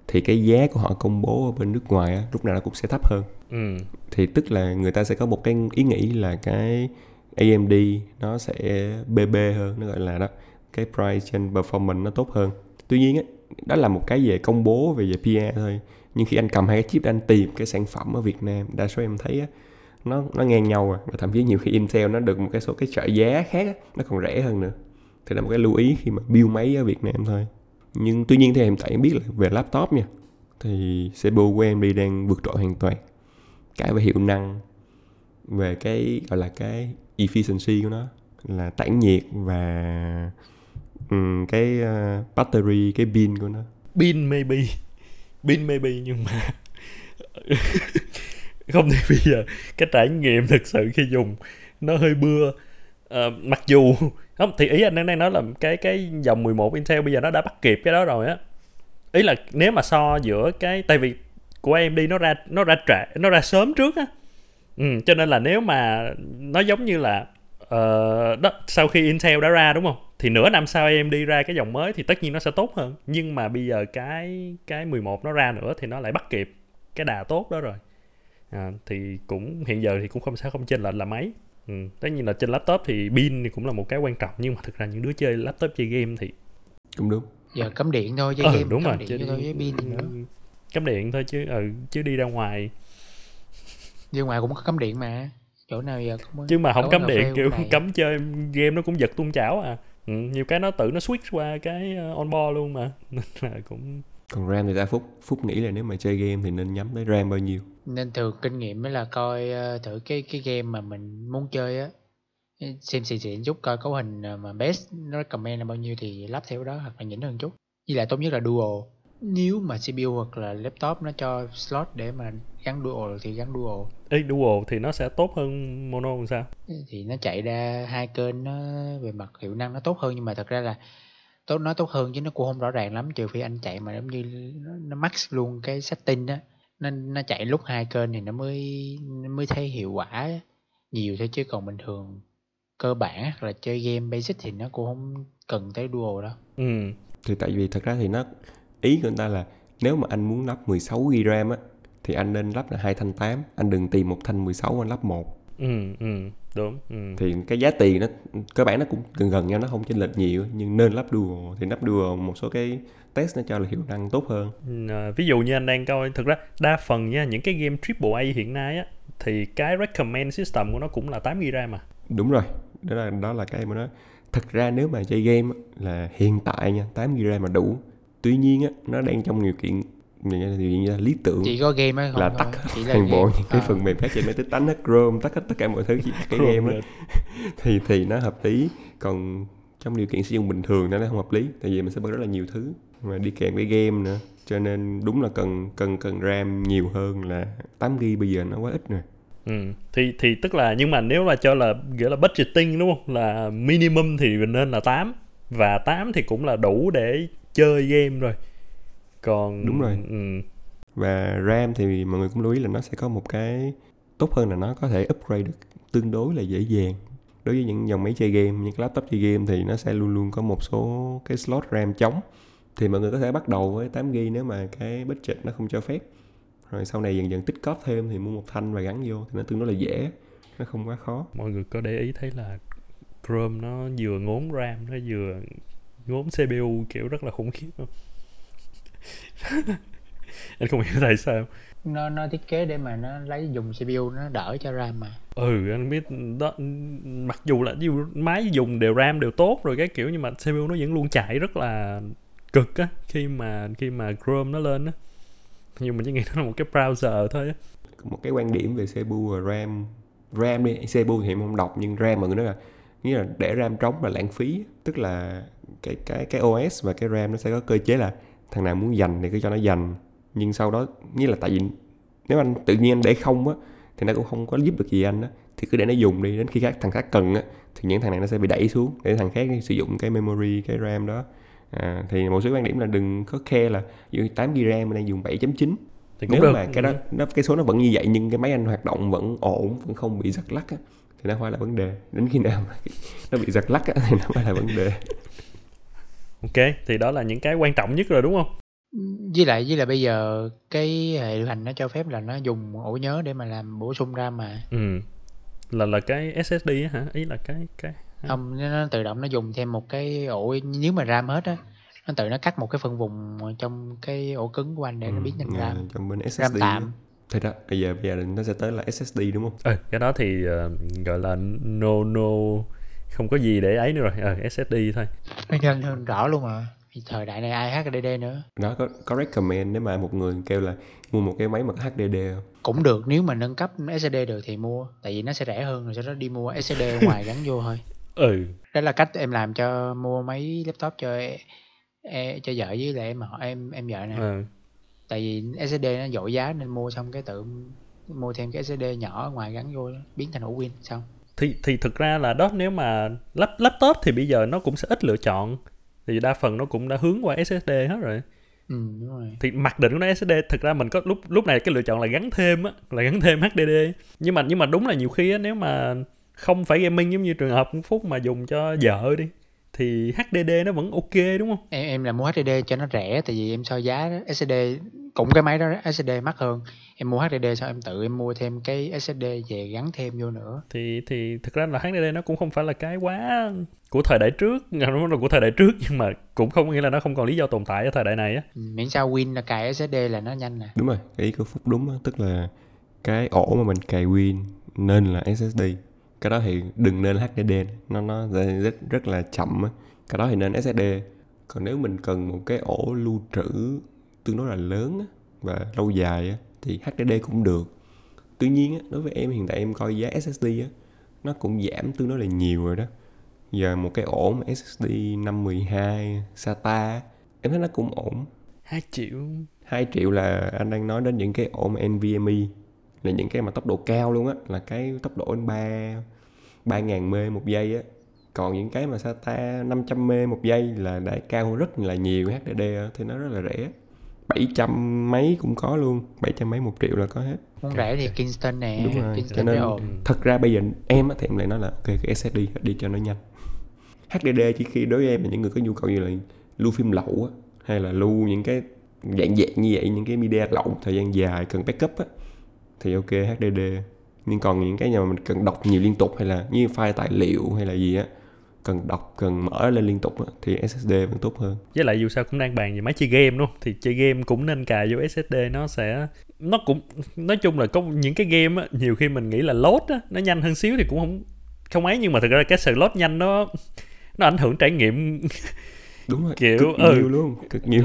S1: thì cái giá của họ công bố ở bên nước ngoài á, lúc nào nó cũng sẽ thấp hơn
S3: ừ.
S1: thì tức là người ta sẽ có một cái ý nghĩ là cái AMD nó sẽ BB hơn nó gọi là đó cái price trên performance nó tốt hơn. Tuy nhiên á đó là một cái về công bố về về PR thôi. Nhưng khi anh cầm hai cái chip anh tìm cái sản phẩm ở Việt Nam đa số em thấy á nó nó ngang nhau à. Và thậm chí nhiều khi Intel nó được một cái số cái trợ giá khác á, nó còn rẻ hơn nữa. Thì là một cái lưu ý khi mà build máy ở Việt Nam thôi. Nhưng tuy nhiên thì hiện tại em biết là về laptop nha thì CPU của AMD đang vượt trội hoàn toàn. Cả về hiệu năng về cái gọi là cái efficiency của nó. Là tản nhiệt và ừm, cái uh, battery cái pin của nó.
S3: Pin maybe. Pin maybe nhưng mà *laughs* không thì bây giờ cái trải nghiệm thực sự khi dùng nó hơi bưa. Ờ, mặc dù không thì ý anh đang đang nói là cái cái dòng 11 Intel bây giờ nó đã bắt kịp cái đó rồi á. Ý là nếu mà so giữa cái tại vì của AMD nó ra nó ra trễ nó ra sớm trước á ừ, cho nên là nếu mà nó giống như là Ờ, đó sau khi Intel đã ra đúng không? Thì nửa năm sau AMD ra cái dòng mới thì tất nhiên nó sẽ tốt hơn. Nhưng mà bây giờ cái cái 11 nó ra nữa thì nó lại bắt kịp cái đà tốt đó rồi. À, thì cũng hiện giờ thì cũng không sẽ không chênh lệch là mấy. Ừ. tất nhiên là trên laptop thì pin thì cũng là một cái quan trọng nhưng mà thực ra những đứa chơi laptop chơi game thì
S1: cũng đúng.
S2: Giờ cắm điện thôi chơi
S3: ừ,
S2: game
S3: đúng
S2: cắm
S3: rồi
S2: điện
S3: chứ
S2: thôi với pin nữa.
S3: Cắm điện thôi chứ ừ, chứ đi ra ngoài
S2: đi ngoài cũng có cắm điện mà. Chỗ nào giờ cũng
S3: chứ mà không
S2: cà
S3: điện kiểu
S2: đầy.
S3: cắm chơi game nó cũng giật tung chảo à. Ừ, nhiều cái nó tự nó switch qua cái uh, on board luôn mà. *laughs* Nên là cũng
S1: còn ram thì ra phúc phúc nghĩ là nếu mà chơi game thì nên nhắm tới ram bao nhiêu?
S2: Nên thường kinh nghiệm mới là coi ờ, thử cái cái game mà mình muốn chơi á. Xem xịn xịn chút coi cấu hình ờ, mà best nó recommend là bao nhiêu thì lắp theo đó hoặc là nhỉnh hơn chút. Với lại tốt nhất là dual. Nếu mà CPU hoặc là laptop nó cho slot để mà gắn dual thì gắn dual
S3: Ê, dual thì nó sẽ tốt hơn mono làm sao?
S2: Thì nó chạy ra hai kênh nó về mặt hiệu năng nó tốt hơn nhưng mà thật ra là tốt nói tốt hơn chứ nó cũng không rõ ràng lắm trừ phi anh chạy mà giống như nó, nó max luôn cái setting á. Nó nó chạy lúc hai kênh thì nó mới nó mới thấy hiệu quả nhiều thôi chứ còn bình thường cơ bản hoặc là chơi game basic thì nó cũng không cần tới dual đâu.
S3: Ừ.
S1: Thì tại vì thật ra thì nó ý của người ta là nếu mà anh muốn lắp 16 GB RAM á thì anh nên lắp là hai thanh 8 anh đừng tìm một thanh 16 anh lắp một.
S3: Ừ ừ đúng ừ.
S1: thì cái giá tiền nó cơ bản nó cũng gần gần nhau nó không chênh lệch nhiều nhưng nên lắp dual thì lắp dual một số cái test nó cho là hiệu năng tốt hơn.
S3: À, ví dụ như anh đang coi thực ra đa phần nha những cái game AAA hiện nay á thì cái recommend system của nó cũng là 8 GB RAM mà.
S1: Đúng rồi đó là đó là cái mà nó thật ra nếu mà chơi game là hiện tại nha 8 GB RAM mà đủ. Tuy nhiên á nó đang trong điều kiện kiện như là lý tưởng
S2: chỉ có game á không
S1: là
S2: thôi.
S1: tắt
S2: chỉ là
S1: toàn bộ những cái
S2: Ờ.
S1: phần mềm khác trên máy tính tắt hết Chrome tắt hết tất cả mọi thứ chỉ cái game á
S3: lên. *laughs*
S1: thì thì nó hợp lý còn trong điều kiện sử dụng bình thường nó không hợp lý tại vì mình sẽ bật rất là nhiều thứ mà đi kèm với game nữa cho nên đúng là cần cần cần RAM nhiều hơn là 8 GB bây giờ nó quá ít rồi
S3: Ừ. thì thì tức là nhưng mà nếu mà cho là nghĩa là budgeting đúng không là minimum thì mình nên là 8 và 8 thì cũng là đủ để chơi game rồi còn
S1: Đúng rồi.
S3: ừ,
S1: và RAM thì mọi người cũng lưu ý là nó sẽ có một cái tốt hơn là nó có thể upgrade được tương đối là dễ dàng. Đối với những dòng máy chơi game những laptop chơi game thì nó sẽ luôn luôn có một số cái slot RAM trống. Thì mọi người có thể bắt đầu với 8 GB nếu mà cái budget nó không cho phép. Rồi sau này dần dần tích cóp thêm thì mua một thanh và gắn vô thì nó tương đối là dễ nó không quá khó.
S3: Mọi người có để ý thấy là Chrome nó vừa ngốn RAM nó vừa ngốn CPU kiểu rất là khủng khiếp không *laughs* anh không hiểu tại sao.
S2: Nó nó thiết kế để mà nó lấy dùng CPU nó đỡ cho RAM mà.
S3: Ừ anh biết đó mặc dù là dụ máy dùng đều RAM đều tốt rồi cái kiểu nhưng mà CPU nó vẫn luôn chạy rất là cực á khi mà khi mà Chrome nó lên á. Nhưng mà chỉ nghĩ nó là một cái browser thôi á.
S1: Một cái quan điểm về CPU và RAM. RAM đi CPU thì em không đọc nhưng RAM mọi người nói là nghĩa là để RAM trống là lãng phí tức là cái cái cái OS và cái RAM nó sẽ có cơ chế là thằng nào muốn dành thì cứ cho nó dành nhưng sau đó nghĩa là tại vì nếu anh tự nhiên anh để không á thì nó cũng không có giúp được gì anh á. Thì cứ để nó dùng đi đến khi khác thằng khác cần á thì những thằng này nó sẽ bị đẩy xuống để thằng khác sử dụng cái memory cái RAM đó. À, thì một số quan điểm là đừng có khe là dụ 8 GB RAM mình đang dùng 7.9
S3: thì
S1: nếu
S3: được.
S1: mà cái đó nó cái số nó vẫn như vậy nhưng cái máy anh hoạt động vẫn ổn vẫn không bị giật lắc á, thì nó phải là vấn đề. Đến khi nào *laughs* nó bị giật lắc á, thì nó mới là vấn đề *laughs*
S3: ok thì đó là những cái quan trọng nhất rồi đúng không?
S2: Với lại với lại bây giờ cái hệ điều hành nó cho phép là nó dùng ổ nhớ để mà làm bổ sung RAM mà.
S3: Ừ là là cái SSD á hả? Ý là cái cái
S2: không nó, nó tự động nó dùng thêm một cái ổ nếu mà RAM hết á nó tự nó cắt một cái phân vùng trong cái ổ cứng của anh để nó biến thành
S1: à,
S2: RAM.
S1: trong bên SSD
S2: RAM tạm.
S1: Thì đó bây giờ bây giờ nó sẽ tới là SSD đúng không?
S3: Ừ, cái đó thì ờ, gọi là no no không có gì để ấy nữa rồi. Ờ SSD thôi.
S2: Nó nhanh hơn rõ luôn mà. Thì thời đại này ai HDD nữa?
S1: Nó có có recommend nếu mà một người kêu là mua một cái máy mà có HDD không?
S2: cũng được nếu mà nâng cấp SSD được thì mua. Tại vì nó sẽ rẻ hơn rồi sau đó đi mua SSD ở ngoài gắn vô thôi. *laughs*
S3: Ừ.
S2: Đó là cách em làm cho mua mấy laptop cho e, e, cho vợ với lại em họ em em vợ nè.
S3: Ờ.
S2: tại vì SSD nó dội giá nên mua xong cái tự mua thêm cái SSD nhỏ ở ngoài gắn vô biến thành ổ Win xong
S3: thì thì thực ra là đó nếu mà lap, laptop thì bây giờ nó cũng sẽ ít lựa chọn. Thì đa phần nó cũng đã hướng qua SSD hết rồi.
S2: Ừ đúng rồi.
S3: Thì mặc định của nó SSD thực ra mình có lúc lúc này cái lựa chọn là gắn thêm á là gắn thêm HDD nhưng mà nhưng mà đúng là nhiều khi á nếu mà không phải gaming giống như trường hợp của Phúc mà dùng cho vợ đi thì HDD nó vẫn ok đúng không?
S2: em em là mua HDD cho nó rẻ tại vì em so giá SSD cũng cái máy đó SSD mắc hơn. Em mua HDD xong em tự em mua thêm cái SSD về gắn thêm vô nữa.
S3: Thì thì thực ra là HDD nó cũng không phải là cái quá của thời đại trước, nó là của thời đại trước nhưng mà cũng không có nghĩa là nó không còn lý do tồn tại ở thời đại này á.
S2: Ừ, miễn sao Win là cài SSD là nó nhanh nè.
S1: Đúng rồi cái ý của phúc đúng á tức là cái ổ mà mình cài win nên là SSD cái đó thì đừng nên HDD nó nó rất rất là chậm á. Cái đó thì nên SSD còn nếu mình cần một cái ổ lưu trữ tương đối là lớn và lâu dài thì HDD cũng được. Tuy nhiên đối với em hiện tại em coi giá SSD nó cũng giảm tương đối là nhiều rồi đó. Giờ một cái ổ mà SSD 512 SATA em thấy nó cũng ổn.
S3: 2 triệu.
S1: 2 triệu là anh đang nói đến những cái ổ mà NVMe là những cái mà tốc độ cao luôn á là cái tốc độ đến 3 3000 mê một giây á. Còn những cái mà SATA 500 mê một giây là đã cao hơn rất là nhiều HDD thì nó rất là rẻ 700 mấy cũng có luôn 700 mấy một triệu là có hết.
S2: Muốn rẻ thì Kingston nè
S1: Đúng rồi, cho
S2: Kingston
S1: nên-
S2: mới ổn.
S1: thật ra bây giờ em á thì em lại nói là ok cái SSD đi cho nó nhanh. HDD chỉ khi đối với em là những người có nhu cầu như là lưu phim lậu á hay là lưu những cái dạng dạng như vậy những cái media lậu thời gian dài cần backup á thì ok HDD nhưng còn những cái nhà mà mình cần đọc nhiều liên tục hay là như file tài liệu hay là gì á cần đọc cần mở lên liên tục thì SSD vẫn tốt hơn.
S3: Với lại dù sao cũng đang bàn về máy chơi game đúng không? Thì chơi game cũng nên cài vô SSD nó sẽ nó cũng nói chung là có những cái game á nhiều khi mình nghĩ là load á nó nhanh hơn xíu thì cũng không không ấy nhưng mà thực ra cái sự load nhanh nó nó ảnh hưởng trải nghiệm.
S1: Đúng rồi
S3: Kiểu,
S1: cực
S3: ừ.
S1: nhiều luôn cực nhiều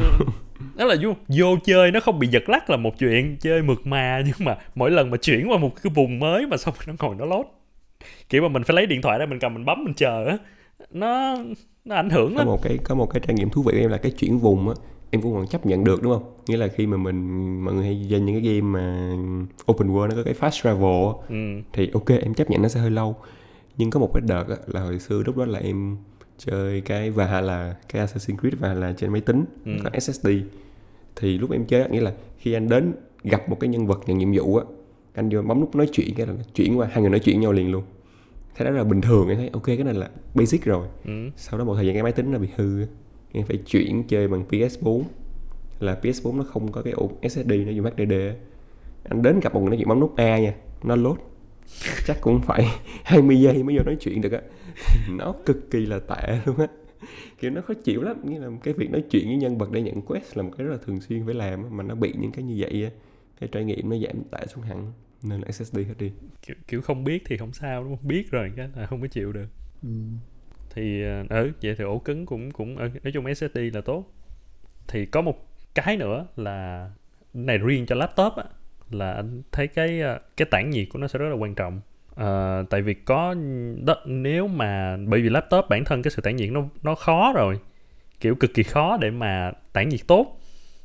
S3: đó là vô, vô chơi nó không bị giật lắc là một chuyện chơi mượt mà nhưng mà mỗi lần mà chuyển qua một cái vùng mới mà xong nó ngồi nó load. Kiểu mà mình phải lấy điện thoại ra mình cầm mình bấm mình chờ á nó nó ảnh hưởng
S1: có
S3: lắm.
S1: một cái có một cái trải nghiệm thú vị của em là cái chuyển vùng á em cũng còn chấp nhận được đúng không? Nghĩa là khi mà mình mọi người hay chơi những cái game mà open world nó có cái fast travel
S3: ừ.
S1: thì ok em chấp nhận nó sẽ hơi lâu. Nhưng có một cái đợt á, là hồi xưa lúc đó là em chơi cái Valhalla cái Assassin's Creed Valhalla trên máy tính
S3: Ừ.
S1: có SSD thì lúc em chơi á, nghĩa là khi anh đến gặp một cái nhân vật nhận nhiệm vụ á anh vô bấm nút nói chuyện cái là chuyển qua hai người nói chuyện nhau liền luôn thế đó là bình thường em thấy ok cái này là basic rồi.
S3: Ừ.
S1: sau đó một thời gian cái máy tính nó bị hư. Em phải chuyển chơi bằng PS4 là PS4 nó không có cái ổ SSD nó dùng HDD anh đến gặp một người nói chuyện bấm nút A nha nó load. *laughs* Chắc cũng phải 20 giây mới vô nói chuyện được á. *laughs* Nó cực kỳ là tệ luôn á. Kiểu nó khó chịu lắm nghĩa là cái việc nói chuyện với nhân vật để nhận quest là một cái rất là thường xuyên phải làm mà nó bị những cái như vậy á. Cái trải nghiệm nó giảm tệ xuống hẳn nên là SSD hết đi.
S3: Kiểu, kiểu không biết thì không sao đúng không? Biết rồi cái là không có chịu được.
S2: Ừ.
S3: thì ờ, ừ vậy thì ổ cứng cũng cũng ừ, nói chung SSD là tốt. Thì có một cái nữa là này riêng cho laptop á là anh thấy cái ờ, cái tản nhiệt của nó sẽ rất là quan trọng. Ờ, tại vì có đó, nếu mà bởi vì laptop bản thân cái sự tản nhiệt nó nó khó rồi kiểu cực kỳ khó để mà tản nhiệt tốt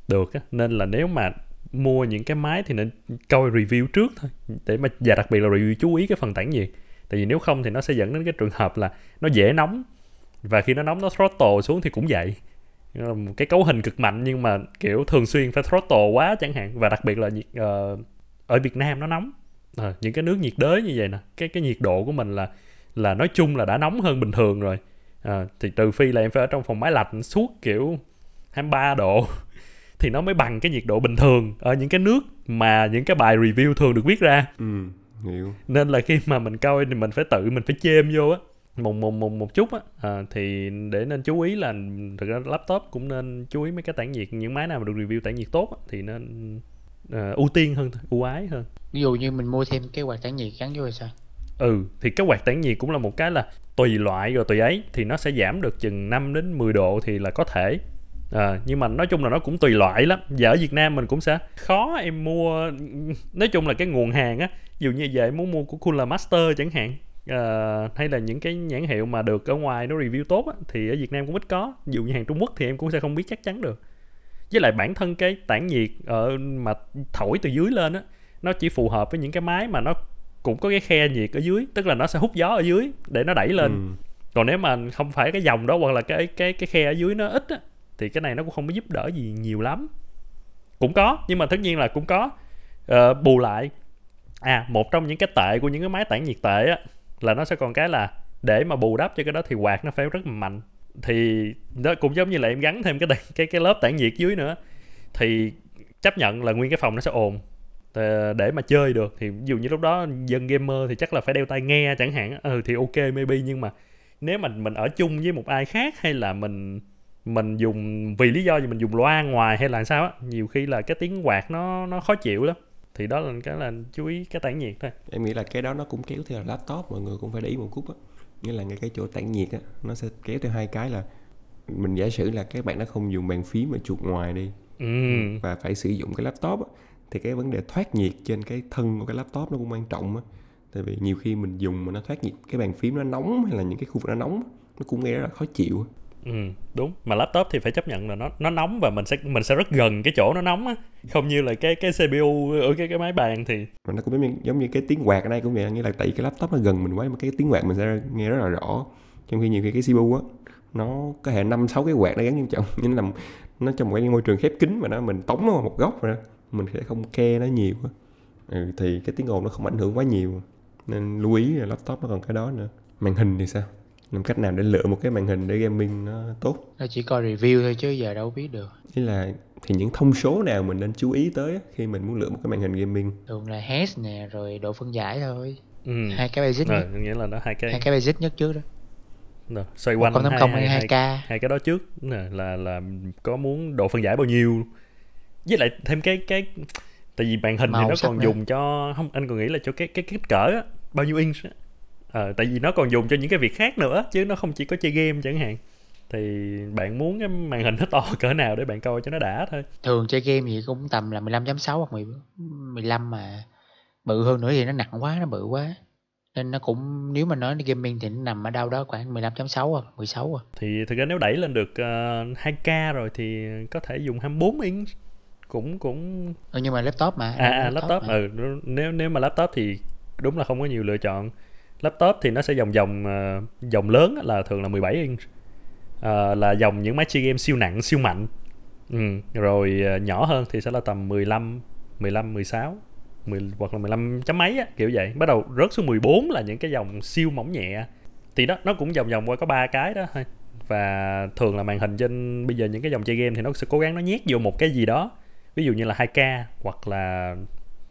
S3: được á. Nên là nếu mà mua những cái máy thì nên coi review trước thôi để mà và đặc biệt là review chú ý cái phần tản nhiệt. Tại vì nếu không thì nó sẽ dẫn đến cái trường hợp là nó dễ nóng và khi nó nóng nó throttle xuống thì cũng vậy. Một cái cấu hình cực mạnh nhưng mà kiểu thường xuyên phải throttle quá chẳng hạn. Và đặc biệt là nhiệt- ờ, ở Việt Nam nó nóng. À, những cái nước nhiệt đới như vậy nè cái cái nhiệt độ của mình là là nói chung là đã nóng hơn bình thường rồi. À, thì trừ phi là em phải ở trong phòng máy lạnh suốt kiểu 23 độ thì nó mới bằng cái nhiệt độ bình thường ở những cái nước mà những cái bài review thường được viết ra.
S1: Ừ hiểu.
S3: Nên là khi mà mình coi thì mình phải tự mình phải chêm vô á. Một một một một chút á. À, thì để nên chú ý là thực ra laptop cũng nên chú ý mấy cái tản nhiệt những máy nào mà được review tản nhiệt tốt á, thì nên à, ưu tiên hơn ưu ái hơn.
S2: Ví dụ như mình mua thêm cái quạt tản nhiệt gắn vô thì sao?
S3: Ừ thì cái quạt tản nhiệt cũng là một cái là tùy loại rồi tùy ấy thì nó sẽ giảm được chừng 5 đến 10 độ thì là có thể à, nhưng mà nói chung là nó cũng tùy loại lắm. Và ở Việt Nam mình cũng sẽ khó em mua nói chung là cái nguồn hàng á dụ như vậy muốn mua của Cooler Master chẳng hạn à, hay là những cái nhãn hiệu mà được ở ngoài nó review tốt á, thì ở Việt Nam cũng ít có. Dụ như hàng Trung Quốc thì em cũng sẽ không biết chắc chắn được. Với lại bản thân cái tản nhiệt ở mà thổi từ dưới lên á nó chỉ phù hợp với những cái máy mà nó cũng có cái khe nhiệt ở dưới tức là nó sẽ hút gió ở dưới để nó đẩy lên.
S1: Ừ.
S3: còn nếu mà không phải cái dòng đó hoặc là cái cái cái khe ở dưới nó ít á thì cái này nó cũng không có giúp đỡ gì nhiều lắm. Cũng có nhưng mà tất nhiên là cũng có. Uh, bù lại à một trong những cái tệ của những cái máy tản nhiệt tệ á là nó sẽ còn cái là để mà bù đắp cho cái đó thì quạt nó phải rất mạnh. Thì đó cũng giống như là em gắn thêm cái cái cái lớp tản nhiệt dưới nữa. Thì chấp nhận là nguyên cái phòng nó sẽ ồn. Ờ, để mà chơi được thì ví dụ như lúc đó dân gamer thì chắc là phải đeo tai nghe chẳng hạn ừ thì ok maybe nhưng mà nếu mà mình ở chung với một ai khác hay là mình mình dùng vì lý do gì mình dùng loa ngoài hay là sao á nhiều khi là cái tiếng quạt nó nó khó chịu lắm. Thì đó là cái là chú ý cái tản nhiệt thôi.
S1: Em nghĩ là cái đó nó cũng kéo theo là laptop mọi người cũng phải để ý một chút á. Nghĩa là ngay cái chỗ tản nhiệt á nó sẽ kéo theo hai cái là mình giả sử là các bạn nó không dùng bàn phím mà chuột ngoài đi
S3: ừ.
S1: và phải sử dụng cái laptop á, thì cái vấn đề thoát nhiệt trên cái thân của cái laptop nó cũng quan trọng á. Tại vì nhiều khi mình dùng mà nó thoát nhiệt cái bàn phím nó nóng hay là những cái khu vực nó nóng nó cũng nghe rất là khó chịu.
S3: Ừ, đúng. Mà laptop thì phải chấp nhận là nó nó nóng và mình sẽ mình sẽ rất gần cái chỗ nó nóng á. Không như là cái cái CPU ở ừ, cái cái máy bàn thì
S1: mà nó cũng giống như, giống như cái tiếng quạt ở đây cũng vậy nghĩa là tại vì cái laptop nó gần mình quá mà cái tiếng quạt mình sẽ nghe rất là rõ. Trong khi nhiều khi cái CPU á nó có hệ năm sáu cái quạt nó gắn trên trọng nhưng là nó trong một cái môi trường khép kín mà nó mình tống nó vào một góc rồi đó mình sẽ không ke nó nhiều á ừ, thì cái tiếng ồn nó không ảnh hưởng quá nhiều. Nên lưu ý là laptop nó còn cái đó nữa. Màn hình thì sao? Làm cách nào để lựa một cái màn hình để gaming nó tốt?
S2: Nó chỉ coi review thôi chứ giờ đâu biết được.
S1: Ý là thì những thông số nào mình nên chú ý tới á, khi mình muốn lựa một cái màn hình gaming?
S2: Thường là hertz nè rồi độ phân giải thôi.
S3: Ừ.
S2: hai cái basic
S3: Rồi,
S2: nhất.
S3: nghĩa là nó hai cái
S2: hai cái basic nhất trước đó.
S3: Rồi, xoay quanh hai, hai,
S2: hay
S3: hai,
S2: hai k.
S3: hai cái đó trước. Nè là là có muốn độ phân giải bao nhiêu? Với lại thêm cái cái tại vì màn hình
S2: Màu
S3: thì nó còn
S2: nữa.
S3: dùng cho không anh còn nghĩ là cho cái cái kích cỡ á, bao nhiêu inch á ờ, tại vì nó còn dùng cho những cái việc khác nữa chứ nó không chỉ có chơi game chẳng hạn. Thì bạn muốn cái màn hình nó to *laughs* cỡ nào để bạn coi cho nó đã thôi.
S2: Thường chơi game gì cũng tầm là 15.6 hoặc 10, 15 mà bự hơn nữa thì nó nặng quá nó bự quá. Nên nó cũng nếu mà nói gaming thì nó nằm ở đâu đó khoảng 15.6 hoặc 16 à.
S3: Thì thực ra nếu đẩy lên được ờ, 2K rồi thì có thể dùng 24 inch cũng cũng
S2: ừ, nhưng mà laptop mà
S3: à, à laptop
S2: mà.
S3: ừ nếu nếu mà laptop thì đúng là không có nhiều lựa chọn laptop thì nó sẽ dòng dòng ờ, dòng lớn là thường là 17 inch. À, là dòng những máy chơi game siêu nặng siêu mạnh. Ừ. rồi ờ, nhỏ hơn thì sẽ là tầm 15 15 16 10, hoặc là 15 chấm mấy á, kiểu vậy. Bắt đầu rớt xuống 14 là những cái dòng siêu mỏng nhẹ. Thì đó nó cũng vòng vòng qua có ba cái đó thôi. Và thường là màn hình trên bây giờ những cái dòng chơi game thì nó sẽ cố gắng nó nhét vô một cái gì đó. Ví dụ như là 2K hoặc là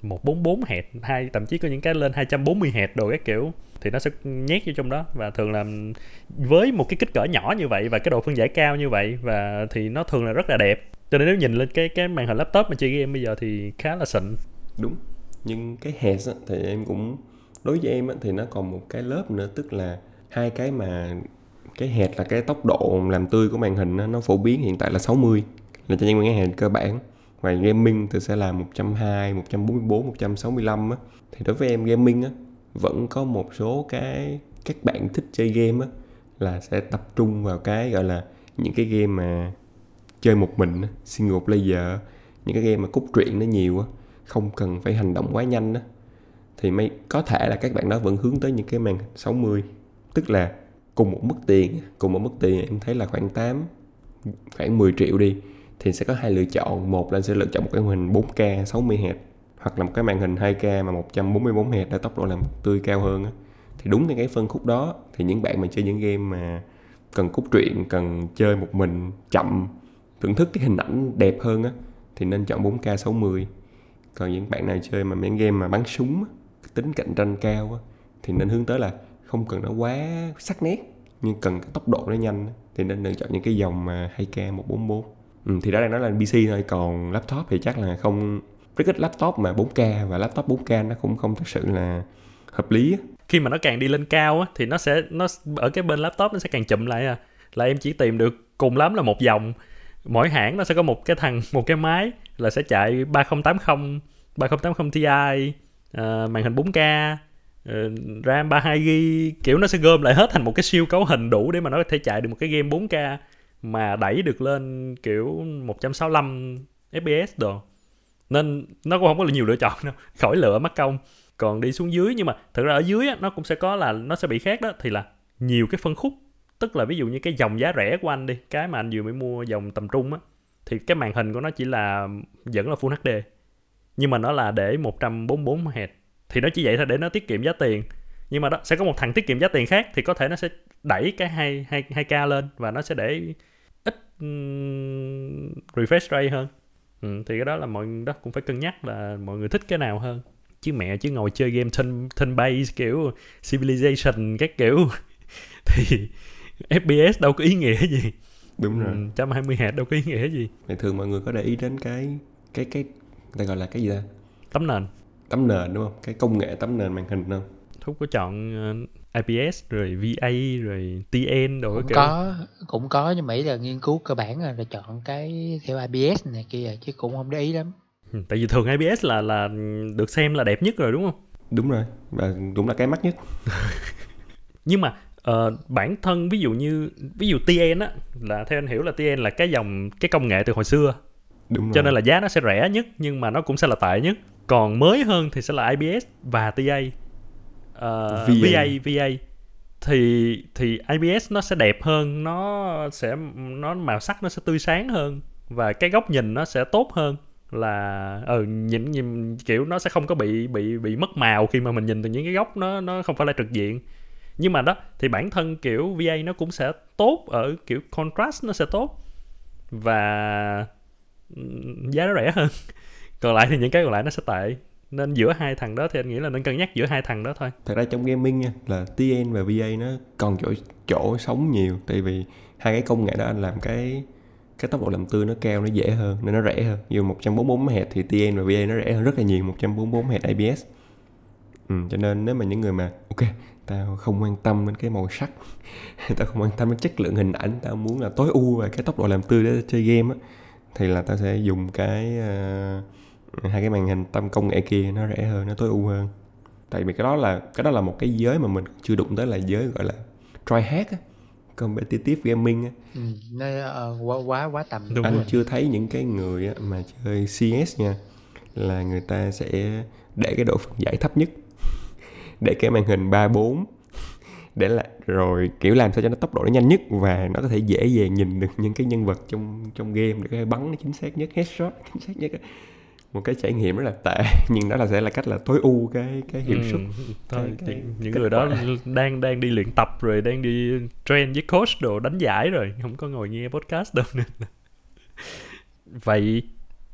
S3: 144 hẹt hay thậm chí có những cái lên 240 hẹt đồ các kiểu thì nó sẽ nhét vô trong đó. Và thường là với một cái kích cỡ nhỏ như vậy và cái độ phân giải cao như vậy và thì nó thường là rất là đẹp. Cho nên nếu nhìn lên cái cái màn hình laptop mà chơi game bây giờ thì khá là xịn.
S1: Đúng. Nhưng cái head thì em cũng đối với em thì nó còn một cái lớp nữa tức là hai cái mà cái hẹt là cái tốc độ làm tươi của màn hình nó phổ biến hiện tại là 60 là cho những cái hẹt cơ bản. Và gaming thì sẽ là 120, 144, 165 á. thì đối với em gaming á vẫn có một số cái, các bạn thích chơi game á, là sẽ tập trung vào cái gọi là những cái game mà chơi một mình single player những cái game mà cốt truyện nó nhiều á, không cần phải hành động quá nhanh á. Thì may, có thể là các bạn đó vẫn hướng tới những cái màn 60 tức là cùng một mức tiền, cùng một mức tiền em thấy là khoảng 8 khoảng 10 triệu đi, thì sẽ có hai lựa chọn. Một là sẽ lựa chọn một cái màn hình 4K 60 Hz hoặc là một cái màn hình 2K mà 144 Hz để tốc độ làm tươi cao hơn á thì đúng cái phân khúc đó. Thì những bạn mà chơi những game mà cần cốt truyện cần chơi một mình chậm thưởng thức cái hình ảnh đẹp hơn á thì nên chọn 4K 60 còn những bạn nào chơi mà mấy game mà bắn súng á, tính cạnh tranh cao á, thì nên hướng tới là không cần nó quá sắc nét nhưng cần cái tốc độ nó nhanh á, thì nên lựa chọn những cái dòng mà 2K 144 ừ, thì đó đang nói là PC thôi còn laptop thì chắc là không rất laptop mà 4K và laptop 4K nó cũng không thật sự là hợp lý
S3: khi mà nó càng đi lên cao á thì nó sẽ nó ở cái bên laptop nó sẽ càng chậm lại à. Là em chỉ tìm được cùng lắm là một dòng. Mỗi hãng nó sẽ có một cái thằng một cái máy là sẽ chạy 3080 3080 Ti uh, màn hình 4K uh, ờ, RAM 32GB kiểu nó sẽ gom lại hết thành một cái siêu cấu hình đủ để mà nó có thể chạy được một cái game 4K mà đẩy được lên kiểu 165 FPS đồ nên nó cũng không có là nhiều lựa chọn đâu. *laughs* Khỏi lựa mất công còn đi xuống dưới nhưng mà thực ra ở dưới á, nó cũng sẽ có là nó sẽ bị khác đó. Thì là nhiều cái phân khúc. Tức là ví dụ như cái dòng giá rẻ của anh đi cái mà anh vừa mới mua dòng tầm trung á thì cái màn hình của nó chỉ là vẫn là Full HD nhưng mà nó là để 144 Hz thì nó chỉ vậy thôi để nó tiết kiệm giá tiền. Nhưng mà đó sẽ có một thằng tiết kiệm giá tiền khác thì có thể nó sẽ đẩy cái hai hai hai k lên và nó sẽ để ít um, refresh rate hơn ừ, thì cái đó là mọi đó cũng phải cân nhắc là mọi người thích cái nào hơn. Chứ mẹ chứ ngồi chơi game thân thân base kiểu civilization các kiểu *laughs* thì fps đâu có ý nghĩa gì.
S1: Đúng rồi.
S3: Ừ, 120 Hz đâu có ý nghĩa gì.
S1: Thì thường mọi người có để ý đến cái cái cái ta gọi là cái gì ta?
S3: Tấm nền.
S1: Tấm nền đúng không? Cái công nghệ tấm nền màn hình không?
S3: Thúc có chọn ờ, IPS rồi VA rồi TN đồ
S2: cũng
S3: kiểu.
S2: có cũng có nhưng mà ý là nghiên cứu cơ bản là, là chọn cái theo IPS này kia chứ cũng không để ý lắm.
S3: Ừ, tại vì thường IPS là là được xem là đẹp nhất rồi đúng không?
S1: Đúng rồi và cũng là cái mắc nhất. *laughs*
S3: Nhưng mà ờ, bản thân ví dụ như ví dụ TN á là theo anh hiểu là TN là cái dòng cái công nghệ từ hồi xưa.
S1: Đúng rồi
S3: cho nên là giá nó sẽ rẻ nhất nhưng mà nó cũng sẽ là tệ nhất. Còn mới hơn thì sẽ là IPS và TA Ờ,
S1: VA.
S3: VA VA thì thì IPS nó sẽ đẹp hơn nó sẽ nó màu sắc nó sẽ tươi sáng hơn và cái góc nhìn nó sẽ tốt hơn là ừ nhìn, nhìn kiểu nó sẽ không có bị bị bị mất màu khi mà mình nhìn từ những cái góc nó nó không phải là trực diện. Nhưng mà đó thì bản thân kiểu VA nó cũng sẽ tốt ở kiểu contrast nó sẽ tốt và ừm, giá nó rẻ hơn. *laughs* Còn lại thì những cái còn lại nó sẽ tệ nên giữa hai thằng đó thì anh nghĩ là nên cân nhắc giữa hai thằng đó thôi.
S1: Thật ra trong gaming nha là TN và VA nó còn chỗ chỗ sống nhiều. Tại vì hai cái công nghệ đó anh làm cái cái tốc độ làm tươi nó cao nó dễ hơn nên nó rẻ hơn. Dù 144 Hz thì TN và VA nó rẻ hơn rất là nhiều 144 Hz ABS ừ, cho nên nếu mà những người mà ok tao không quan tâm đến cái màu sắc *laughs* tao không quan tâm đến chất lượng hình ảnh tao muốn là tối ưu về cái tốc độ làm tươi để chơi game á thì là tao sẽ dùng cái uh, hai cái màn hình tâm công nghệ kia nó rẻ hơn nó tối ưu hơn tại vì cái đó là cái đó là một cái giới mà mình chưa đụng tới là giới gọi là try hard á competitive gaming á
S2: ừ, nó ờ, quá quá quá tầm
S3: Đúng
S1: anh
S3: rồi.
S1: chưa thấy những cái người á, mà chơi CS nha là người ta sẽ để cái độ phân giải thấp nhất *laughs* để cái màn hình 34 *laughs* để là rồi kiểu làm sao cho nó tốc độ nó nhanh nhất và nó có thể dễ dàng nhìn được những cái nhân vật trong trong game để có thể bắn nó chính xác nhất headshot chính xác nhất á. Một cái trải nghiệm rất là tệ *laughs* nhưng đó là sẽ là cách là tối ưu cái cái hiệu suất
S3: Ừ, thôi
S1: cái- cái
S3: những, những người đó đang đang đi luyện tập rồi đang đi train với coach đồ đánh giải rồi không có ngồi nghe podcast đâu. Là- *laughs* vậy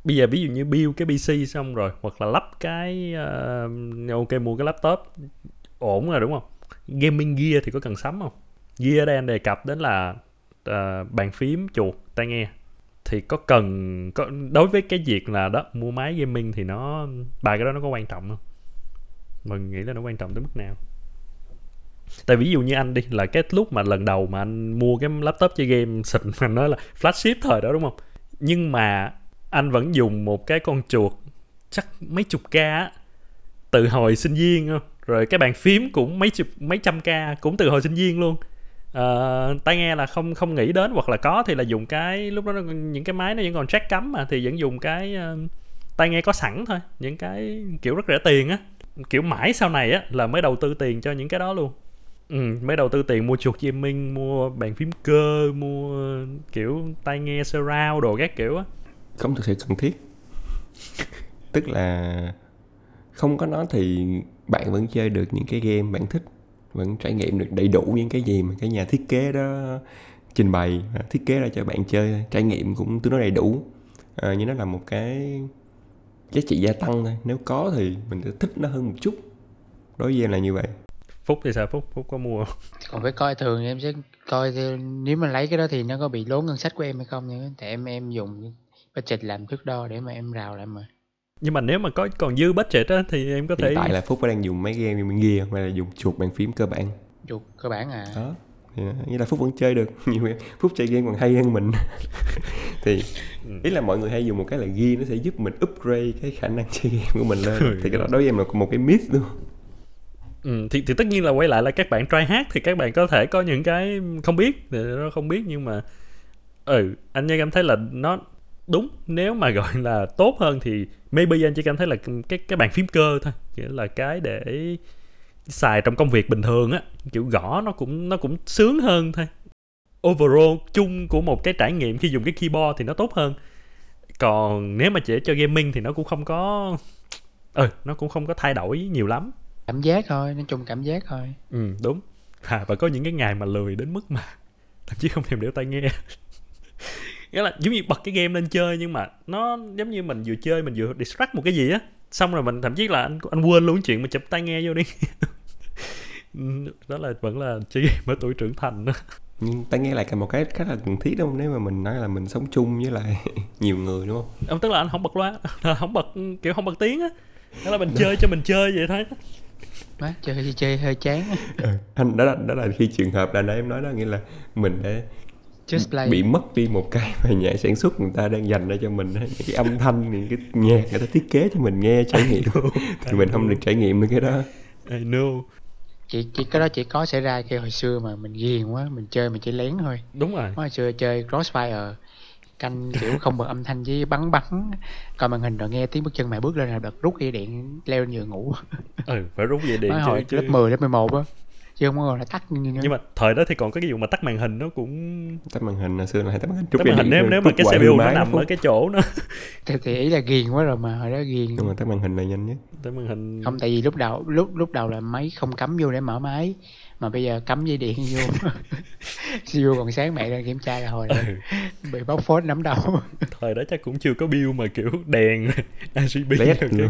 S3: bây giờ ví dụ như build cái PC xong rồi hoặc là lắp cái ờ, ok mua cái laptop ổn rồi đúng không? Gaming gear thì có cần sắm không? Gear đây anh đề cập đến là ờ, bàn phím chuột tai nghe thì có cần, có, đối với cái việc là đó, mua máy gaming thì nó, ba cái đó nó có quan trọng không? Mình nghĩ là nó quan trọng tới mức nào? Tại ví dụ như anh đi, là cái lúc mà lần đầu mà anh mua cái laptop chơi game xịn mà *laughs* anh nói là flagship thời đó, đúng không? Nhưng mà anh vẫn dùng một cái con chuột, chắc mấy chục k từ hồi sinh viên không? Rồi cái bàn phím cũng mấy chục, mấy trăm k, cũng từ hồi sinh viên luôn uh, tai nghe là không không nghĩ đến hoặc là có thì là dùng cái lúc đó những cái máy nó vẫn còn jack cắm mà thì vẫn dùng cái uh, tai nghe có sẵn thôi. Những cái kiểu rất rẻ tiền á. Kiểu mãi sau này á là mới đầu tư tiền cho những cái đó luôn. Ừ, mới đầu tư tiền mua chuột gaming mua bàn phím cơ mua kiểu tai nghe surround đồ các kiểu á.
S1: Không thực sự cần thiết. Tức là không có nó thì bạn vẫn chơi được những cái game bạn thích vẫn trải nghiệm được đầy đủ những cái gì mà cái nhà thiết kế đó trình bày à, thiết kế ra cho bạn chơi. Trải nghiệm cũng tương đối đầy đủ. À, nhưng nó là một cái giá trị gia tăng thôi. Nếu có thì mình sẽ thích nó hơn một chút. Đối với em là như vậy.
S3: Phúc thì sao phúc? Phúc có mua không?
S2: còn phải coi thường em sẽ coi nếu mà lấy cái đó thì nó có bị lố ngân sách của em hay không nữa tại em em dùng budget làm thước đo để mà em rào lại mà
S3: nhưng mà nếu mà có còn dư budget á thì em có thể
S1: hiện tại là phúc đang dùng mấy game gaming gear hay là dùng chuột bàn phím cơ bản?
S2: Chuột cơ bản à?
S1: Đó. Thì như là phúc vẫn chơi được *laughs* nhiều phúc chơi game còn hay hơn mình. *laughs* Thì ý là mọi người hay dùng một cái là gear nó sẽ giúp mình upgrade cái khả năng chơi game của mình lên. Thì cái đó đối với em là một cái myth luôn.
S3: Ừ, thì, thì tất nhiên là quay lại là các bạn try hát thì các bạn có thể có những cái không biết thì nó không biết nhưng mà ừ anh như cảm thấy là nó đúng nếu mà gọi là tốt hơn thì maybe anh chỉ cảm thấy là cái cái bàn phím cơ thôi nghĩa là cái để xài trong công việc bình thường á kiểu gõ nó cũng nó cũng sướng hơn thôi. Overall chung của một cái trải nghiệm khi dùng cái keyboard thì nó tốt hơn. Còn nếu mà chỉ cho gaming thì nó cũng không có ừ nó cũng không có thay đổi nhiều lắm.
S2: Cảm giác thôi nói chung cảm giác thôi.
S3: Ừ đúng. À và có những cái ngày mà lười đến mức mà thậm chí không thèm đeo tai nghe nghĩa là giống như bật cái game lên chơi nhưng mà nó giống như mình vừa chơi mình vừa distract một cái gì á. Xong rồi mình thậm chí là anh anh quên luôn chuyện mà chụp tai nghe vô đi. *laughs* Đó là vẫn là chơi game ở tuổi trưởng thành đó.
S1: Nhưng tai nghe lại là một cái khá là cần thiết đúng không? Nếu mà mình nói là mình sống chung với lại *laughs* nhiều người đúng không?
S3: Ông tức là anh không bật loa *laughs* không bật kiểu không bật tiếng á. Đó là mình chơi cho mình chơi vậy thôi.
S2: Má chơi chơi, chơi hơi chán
S1: ừ. anh đó là đó là khi trường hợp là nãy em nói đó nghĩa là mình đã
S2: just play.
S1: bị mất đi một cái mà nhà sản xuất người ta đang dành ra cho mình á, những cái âm thanh những cái nhạc người ta thiết kế cho mình nghe trải *laughs* nghiệm. thì mình không được trải nghiệm được cái đó.
S3: I know.
S2: Chỉ chỉ cái đó chỉ có xảy ra khi hồi xưa mà mình ghiền quá mình chơi mình chỉ lén thôi.
S3: Đúng rồi.
S2: Hồi xưa chơi crossfire canh kiểu không bật âm thanh với bắn bắn. Coi màn hình rồi nghe tiếng bước chân mẹ bước lên là đợt rút dây điện leo lên giường ngủ.
S3: Ừ phải rút dây điện
S2: Nói
S3: chứ,
S2: hồi
S3: chứ.
S2: lớp 10 lớp 11 á chứ không có ngồi là tắt như, như,
S3: nhưng mà thời đó thì còn có cái vụ mà tắt màn hình nó cũng
S1: tắt màn hình hồi xưa là hay tắt màn hình
S3: tắt màn hình nếu nếu mà cái CPU nó nằm ở cái chỗ nó *laughs*
S2: thì, thì ý là ghiền quá rồi mà hồi đó ghiền.
S1: Nhưng mà tắt màn hình là nhanh nhất.
S3: Tắt màn hình.
S2: Không tại vì lúc đầu lúc lúc đầu là máy không cắm vô để mở máy mà bây giờ cắm dây điện vô. *laughs* CPU còn sáng mẹ lên kiểm tra là hồi
S3: ừ.
S2: bị bóc phốt nắm đầu
S3: thời đó chắc cũng chưa có build mà kiểu đèn *laughs* RGB
S1: LED
S3: kiểu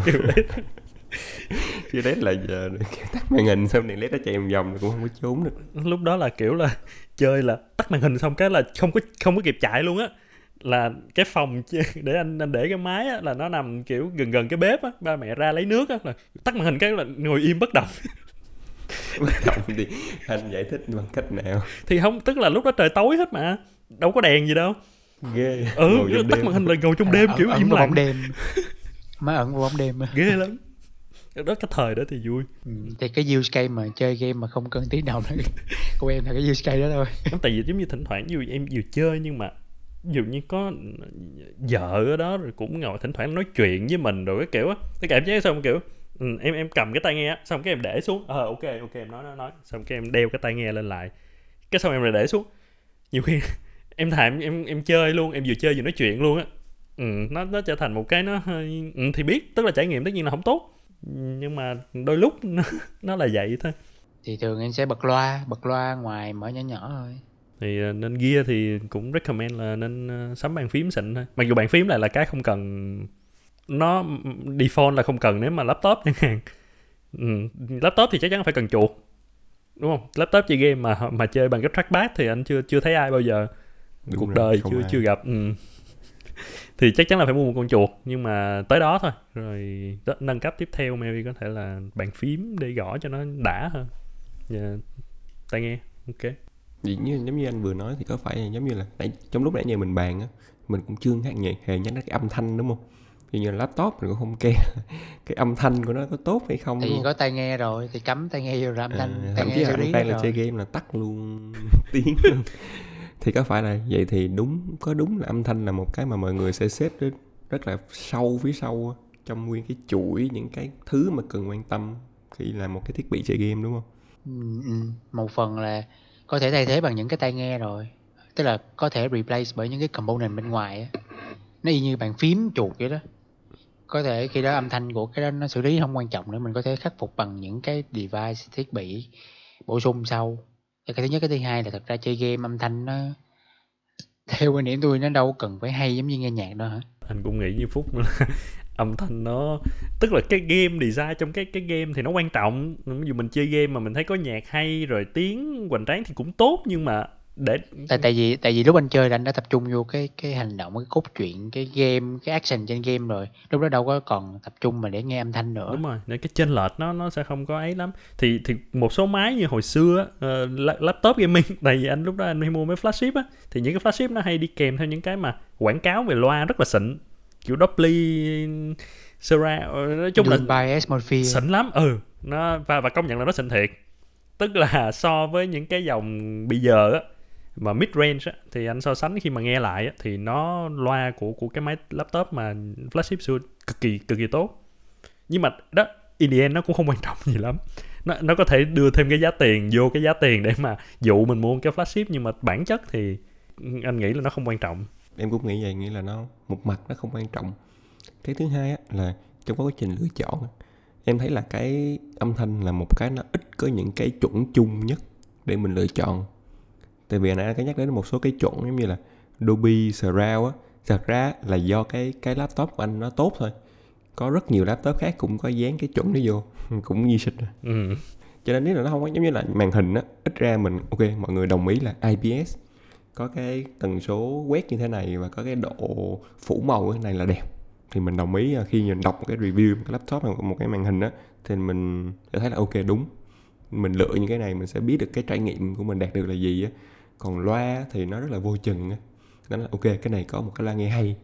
S1: chứ đấy là giờ *laughs* tắt màn hình xong đèn led nó chạy vòng vòng cũng không có trốn được.
S3: Lúc đó là kiểu là chơi là tắt màn hình xong cái là không có không có kịp chạy luôn á. Là cái phòng *laughs* để anh anh để cái máy á, là nó nằm kiểu gần gần cái bếp á. Ba mẹ ra lấy nước á là tắt màn hình cái là ngồi im bất động. *laughs*
S1: Bất động thì anh giải thích bằng cách nào?
S3: Thì không tức là lúc đó trời tối hết mà đâu có đèn gì đâu.
S1: Ghê.
S3: Ừ tắt
S1: đêm.
S3: màn hình là ngồi trong đêm
S2: Ẩn-
S3: kiểu
S2: ẩn
S3: im
S2: vào
S3: lặng.
S2: đêm. Má ẩn vào bóng đêm
S3: ghê lắm đó cái thời đó thì vui.
S2: Ừ, thì cái use case mà chơi game mà không cần tiếng đồng đó *laughs* của em là cái use case đó thôi.
S3: Tại vì giống như thỉnh thoảng dù em vừa chơi nhưng mà ví dụ như có vợ ở đó rồi cũng ngồi thỉnh thoảng nói chuyện với mình rồi cái kiểu á. Cái cảm giác xong kiểu ừ, em em cầm cái tai nghe á xong cái em để xuống. Ờ ok ok em nói nói nói. Xong cái em đeo cái tai nghe lên lại. Cái xong em lại để xuống. Nhiều khi *laughs* em thà em em, em chơi luôn em vừa chơi vừa nói chuyện luôn á. Ừ, nó nó trở thành một cái nó hơi ừ, thì biết tức là trải nghiệm tất nhiên là không tốt nhưng mà đôi lúc *laughs* nó, nó là vậy thôi
S2: thì thường em sẽ bật loa bật loa ngoài mở nhỏ nhỏ thôi
S3: thì ờ, nên gear thì cũng recommend là nên ờ, sắm bàn phím xịn thôi mặc dù bàn phím lại là cái không cần nó default là không cần nếu mà laptop chẳng hạn ừ. laptop thì chắc chắn phải cần chuột đúng không laptop chơi game mà mà chơi bằng cái trackpad thì anh chưa chưa thấy ai bao giờ
S1: Đúng
S3: cuộc
S1: rồi,
S3: đời chưa
S1: ai.
S3: chưa gặp ừ. Thì chắc chắn là phải mua một con chuột nhưng mà tới đó thôi. Rồi đó, nâng cấp tiếp theo maybe có thể là bàn phím để gõ cho nó đã hơn. Dạ, tai nghe. Ok.
S1: Vì như, giống như anh vừa nói thì có phải giống như là nãy, trong lúc nãy giờ mình bàn á mình cũng chưa hề, nhạc- hề nhắc đến cái âm thanh đúng không? Dụ như là laptop mình cũng không *laughs* kê cái âm thanh của nó có tốt hay không
S2: thì có tai nghe rồi thì cắm tai nghe vô rồi âm thanh
S1: à,
S2: tai
S1: thậm
S2: nghe
S1: chí là
S2: hết
S1: là chơi game là tắt luôn *laughs* tiếng thì có phải là vậy thì đúng, có đúng là âm thanh là một cái mà mọi người sẽ xếp đến rất là sâu phía sau trong nguyên cái chuỗi những cái thứ mà cần quan tâm khi làm một cái thiết bị chơi game, đúng không?
S2: Ừ, ừ. một phần là có thể thay thế bằng những cái tai nghe rồi. Tức là có thể replace bởi những cái component bên ngoài á. Nó y như bàn phím chuột vậy đó. Có thể khi đó âm thanh của cái đó nó xử lý không quan trọng nữa, mình có thể khắc phục bằng những cái device, thiết bị bổ sung sau. Và cái thứ nhất, cái thứ hai là thật ra chơi game âm thanh nó *laughs* theo quan điểm tôi nó đâu cần phải hay giống như nghe nhạc đâu hả?
S3: Anh cũng nghĩ như phúc nữa. *laughs* Âm thanh nó, tức là cái game design trong cái cái game thì nó quan trọng. Ví dụ mình chơi game mà mình thấy có nhạc hay rồi tiếng hoành tráng thì cũng tốt nhưng mà để
S2: tại tại vì tại vì lúc anh chơi là anh đã tập trung vô cái cái hành động cái cốt truyện cái game cái action trên game rồi. Lúc đó đâu có còn tập trung mà để nghe âm thanh nữa.
S3: Đúng rồi nên cái chênh lệch nó nó sẽ không có ấy lắm. Thì thì một số máy như hồi xưa la- laptop gaming *laughs* tại vì anh lúc đó anh mua mấy flagship á thì những cái flagship nó hay đi kèm theo những cái mà quảng cáo về loa rất là xịn. Kiểu Dolby surround ờ, nói chung là
S2: Dolby Atmosphere
S3: xịn lắm ừ. Nó và và công nhận là nó xịn thiệt. Tức là so với những cái dòng bây giờ á mà mid range á thì anh so sánh khi mà nghe lại á thì nó loa của của cái máy laptop mà flagship xưa cực kỳ cực kỳ tốt. Nhưng mà đó in the end nó cũng không quan trọng *laughs* gì lắm. Nó nó có thể đưa thêm cái giá tiền vô cái giá tiền để mà dụ mình mua cái flagship nhưng mà bản chất thì anh nghĩ là nó không quan trọng.
S1: Em cũng nghĩ vậy nghĩ là nó một mặt nó không quan trọng. Cái thứ hai á, là trong quá trình lựa chọn em thấy là cái âm thanh là một cái nó ít có những cái chuẩn chung nhất để mình lựa chọn tại vì nãy anh có nhắc đến một số cái chuẩn giống như là Dolby Surround á thật ra là do cái cái laptop của anh nó tốt thôi. Có rất nhiều laptop khác cũng có dán cái chuẩn đó vô *laughs* cũng như xịt
S3: ừ.
S1: cho nên nếu là nó không có giống như là màn hình á ít ra mình ok mọi người đồng ý là IPS có cái tần số quét như thế này và có cái độ phủ màu như thế này là đẹp. Thì mình đồng ý à, khi mình đọc một cái review một cái laptop hoặc một cái màn hình á thì mình sẽ thấy là ok đúng. Mình lựa những cái này mình sẽ biết được cái trải nghiệm của mình đạt được là gì á còn loa thì nó rất là vô chừng á. Nó là ok cái này có một cái loa nghe hay.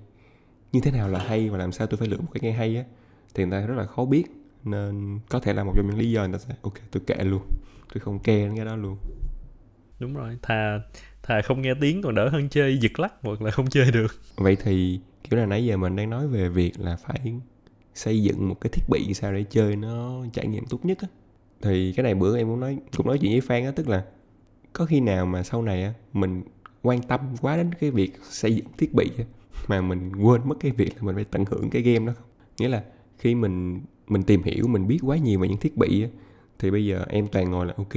S1: Như thế nào là hay và làm sao tôi phải lựa một cái nghe hay á? Thì người ta rất là khó biết. Nên có thể là một trong những lý do người ta sẽ ok tôi kệ luôn. Tôi không care cái đó luôn.
S3: Đúng rồi thà thà không nghe tiếng còn đỡ hơn chơi giật lắc hoặc là không chơi được.
S1: Vậy thì kiểu là nãy giờ mình đang nói về việc là phải xây dựng một cái thiết bị sao để chơi nó trải nghiệm tốt nhất á. Thì cái này bữa em cũng nói cũng nói chuyện với Phan á tức là có khi nào mà sau này á mình quan tâm quá đến cái việc xây dựng thiết bị á, mà mình quên mất cái việc là mình phải tận hưởng cái game đó không? Nghĩa là khi mình mình tìm hiểu mình biết quá nhiều về những thiết bị á, thì bây giờ em toàn ngồi là ok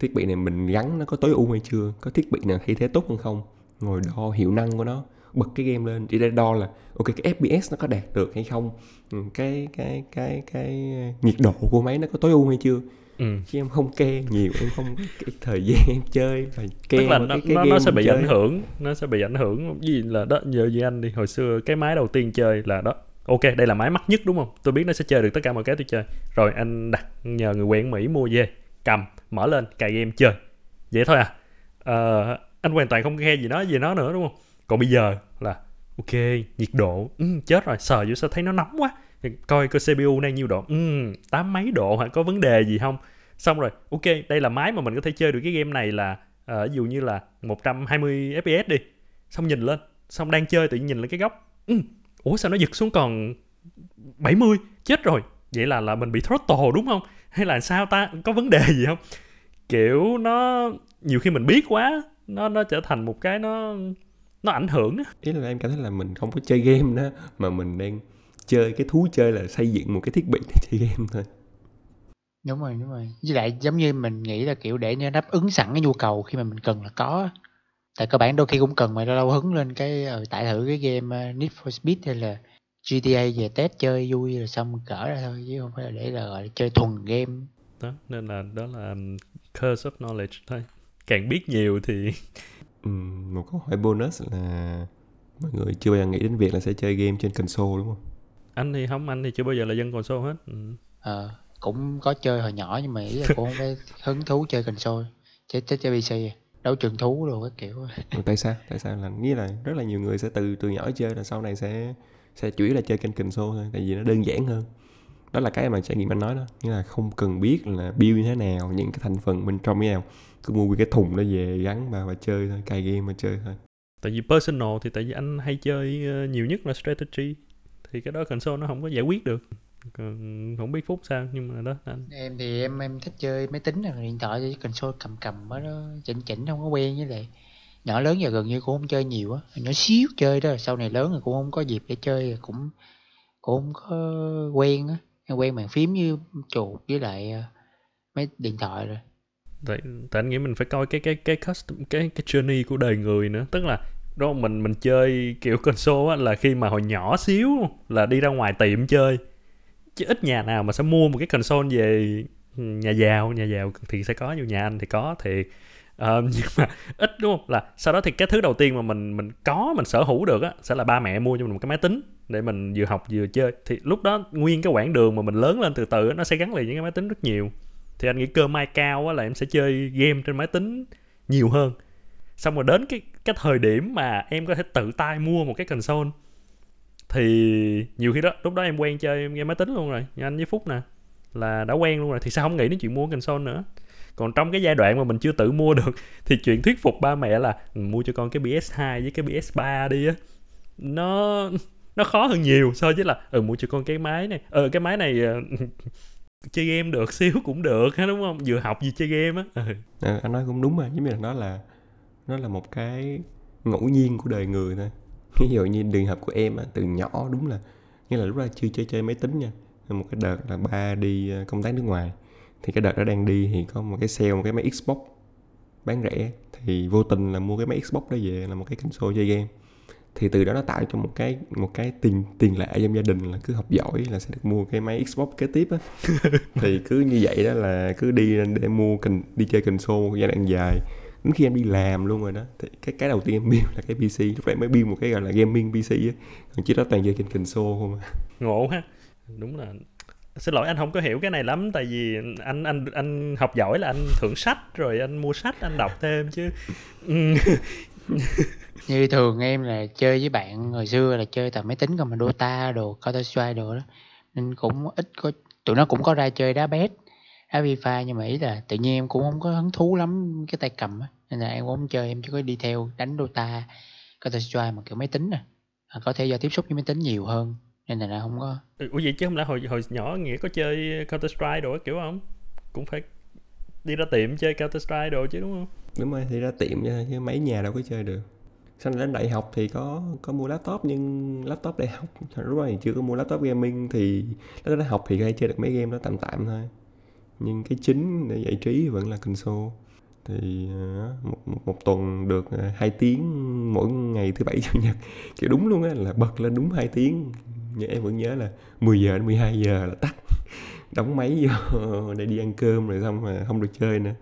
S1: thiết bị này mình gắn nó có tối ưu hay chưa? Có thiết bị nào thay thế tốt hơn không? Ngồi đo hiệu năng của nó bật cái game lên chỉ để đo là ok cái FPS nó có đạt được hay không? Ừ, cái cái cái cái nhiệt độ của máy nó có tối ưu hay chưa?
S3: Ừ.
S1: chứ em không ke nhiều em không cái thời gian em chơi và ke
S3: tức là nó,
S1: cái, cái
S3: nó, nó sẽ bị
S1: chơi.
S3: ảnh hưởng nó sẽ bị ảnh hưởng. Gì là đó nhờ như anh đi hồi xưa cái máy đầu tiên chơi là đó. Ok đây là máy mắc nhất đúng không? Tôi biết nó sẽ chơi được tất cả mọi cái tôi chơi. Rồi anh đặt nhờ người quen mỹ mua về cầm mở lên cài game chơi. Vậy thôi à. Ờ, anh hoàn toàn không nghe gì nó gì nó nữa đúng không? Còn bây giờ là ok nhiệt độ ừ, chết rồi sờ vô sao thấy nó nóng quá coi coi cpu đang nhiêu độ. Ừ, tám mấy độ hả? Có vấn đề gì không? Xong rồi ok đây là máy mà mình có thể chơi được cái game này là uh, ví dụ như là 120 fps đi. Xong nhìn lên xong đang chơi tự nhiên nhìn lên cái góc. Ừ, ủa sao nó giật xuống còn 70 chết rồi. Vậy là là mình bị throttle đúng không? Hay là sao ta? Có vấn đề gì không? Kiểu nó nhiều khi mình biết quá nó nó trở thành một cái nó nó ảnh hưởng
S1: ý là em cảm thấy là mình không có chơi game đó mà mình đang chơi cái thú chơi là xây dựng một cái thiết bị để *laughs* chơi game thôi
S2: Đúng rồi, đúng rồi. Với lại giống như mình nghĩ là, kiểu, để nó đáp ứng sẵn cái nhu cầu khi mà mình cần là có. Tại cơ bản đôi khi cũng cần mà lâu lâu hứng lên cái, ờ, tải thử cái game, ơ, Need for Speed hay là GTA về test chơi vui rồi xong cỡ ra thôi, chứ không phải là để là, gọi là, chơi thuần game.
S3: đó nên là đó là um, curse of knowledge thôi càng biết nhiều thì *laughs*
S1: Ừm, một câu hỏi bonus là mọi người chưa bao giờ nghĩ đến việc là sẽ chơi game trên console đúng không
S3: anh thì không anh thì chưa bao giờ là dân console hết. Ừ.
S2: Ờ, cũng có chơi hồi nhỏ nhưng mà ý là cũng hông phải hứng thú chơi console, chơi chơi chơi PC à, đấu trường thú đồ các kiểu.
S1: Rồi tại sao? Tại sao? Là nghĩa là rất là nhiều người sẽ từ từ nhỏ chơi là sau này sẽ sẽ chủ yếu là chơi kênh console thôi tại vì nó đơn giản hơn. Đó là cái mà trải nghiệm anh nói đó nghĩa là không cần biết là build như thế nào những cái thành phần bên trong như thế nào. Cứ mua cái thùng đó về gắn vào và chơi thôi cài game mà chơi thôi.
S3: Tại vì personal thì tại vì anh hay chơi ờ, nhiều nhất là strategy thì cái đó console nó không có giải quyết được. Còn không biết phút sao nhưng mà đó anh.
S2: Em thì em em thích chơi máy tính là điện thoại chứ console cầm cầm á nó chỉnh chỉnh không có quen với lại nhỏ lớn giờ gần như cũng không chơi nhiều á. Nhỏ xíu chơi đó sau này lớn rồi cũng không có dịp để chơi cũng cũng không có quen á. Quen bàn phím với chuột với lại ờ, mấy điện thoại rồi.
S3: Tại, tại anh nghĩ mình phải coi cái cái cái custom cái cái journey của đời người nữa. Tức là đó mình mình chơi kiểu console á là khi mà hồi nhỏ xíu là đi ra ngoài tiệm chơi. Chứ ít nhà nào mà sẽ mua một cái console về nhà giàu. Nhà giàu thì sẽ có nhiều nhà anh thì có thì uh, *laughs* nhưng mà ít đúng không? Là sau đó thì cái thứ đầu tiên mà mình mình có mình sở hữu được á sẽ là ba mẹ mua cho mình một cái máy tính để mình vừa học vừa chơi. Thì lúc đó nguyên cái quãng đường mà mình lớn lên từ từ á, nó sẽ gắn liền với cái máy tính rất nhiều. Thì anh nghĩ cơ may cao á là em sẽ chơi game trên máy tính nhiều hơn. Xong rồi đến cái cái thời điểm mà em có thể tự tay mua một cái console. Thì nhiều khi đó lúc đó em quen chơi game máy tính luôn rồi như anh với phúc nè là đã quen luôn rồi thì sao không nghĩ đến chuyện mua console nữa. Còn trong cái giai đoạn mà mình chưa tự mua được thì chuyện thuyết phục ba mẹ là ừ, mua cho con cái PS2 với cái PS3 đi á. Nó nó khó hơn nhiều so với là ừ mua cho con cái máy này ờ cái máy này ờ, *laughs* chơi game được xíu cũng được đúng không? Vừa học vừa chơi game á. Ừ.
S1: Ờ, anh nói cũng đúng mà giống như là nó là nó là một cái ngẫu nhiên của đời người thôi. Ví dụ như trường hợp của em á, từ nhỏ đúng là, nghĩa là lúc đó chưa chơi chơi máy tính nha. Một cái đợt là ba đi à, công tác nước ngoài. Thì cái đợt đó đang đi thì có một cái sale, một cái máy Xbox bán rẻ. Thì vô tình là mua cái máy Xbox đó về, là một cái console chơi game. Thì từ đó nó tạo cho một cái một cái tiền tiền lệ trong gia đình là cứ học giỏi là sẽ được mua cái máy Xbox kế tiếp á. *laughs* Thì cứ như vậy đó là cứ đi để mua cần đi chơi console một giai đoạn dài đến khi em đi làm luôn rồi đó thì cái cái đầu tiên em build là cái PC lúc đấy mới build một cái gọi là gaming PC á còn trước đó toàn chơi trên console không à.
S3: Ngộ ha. Đúng là xin lỗi anh không có hiểu cái này lắm tại vì anh anh anh học giỏi là anh thưởng sách rồi anh mua sách anh đọc thêm chứ. Ừ. *laughs*
S2: như thường em là chơi với bạn hồi xưa là chơi tầm máy tính còn mà Dota đồ Counter Strike đồ đó. Nên cũng ít có tụi nó cũng có ra chơi đá bét đá FIFA nhưng mà ý là tự nhiên em cũng không có hứng thú lắm cái tay cầm á nên là em cũng không chơi em chỉ có đi theo đánh Dota Counter Strike mà kiểu máy tính à, à có thể do tiếp xúc với máy tính nhiều hơn nên là, không có.
S3: Ừ, ủa vậy chứ không lẽ hồi hồi nhỏ nghĩa có chơi Counter Strike đồ kiểu không? Cũng phải đi ra tiệm chơi Counter Strike đồ chứ đúng không?
S1: Đúng rồi thì ra tiệm chứ, mấy nhà đâu có chơi được. Sau này đến đại học thì có có mua laptop nhưng laptop đại học lúc thì chưa có mua laptop gaming thì lúc đó đại học thì thể chơi được mấy game đó tạm tạm thôi. Nhưng cái chính để giải trí vẫn là console thì ờ, một, một, một tuần được ờ, 2 tiếng mỗi ngày thứ bảy chủ nhật. Kiểu đúng luôn á là bật lên đúng 2 tiếng. Nhưng em vẫn nhớ là 10 giờ đến 12 giờ là tắt. Đóng máy vô *laughs* để đi ăn cơm rồi xong mà không được chơi nữa.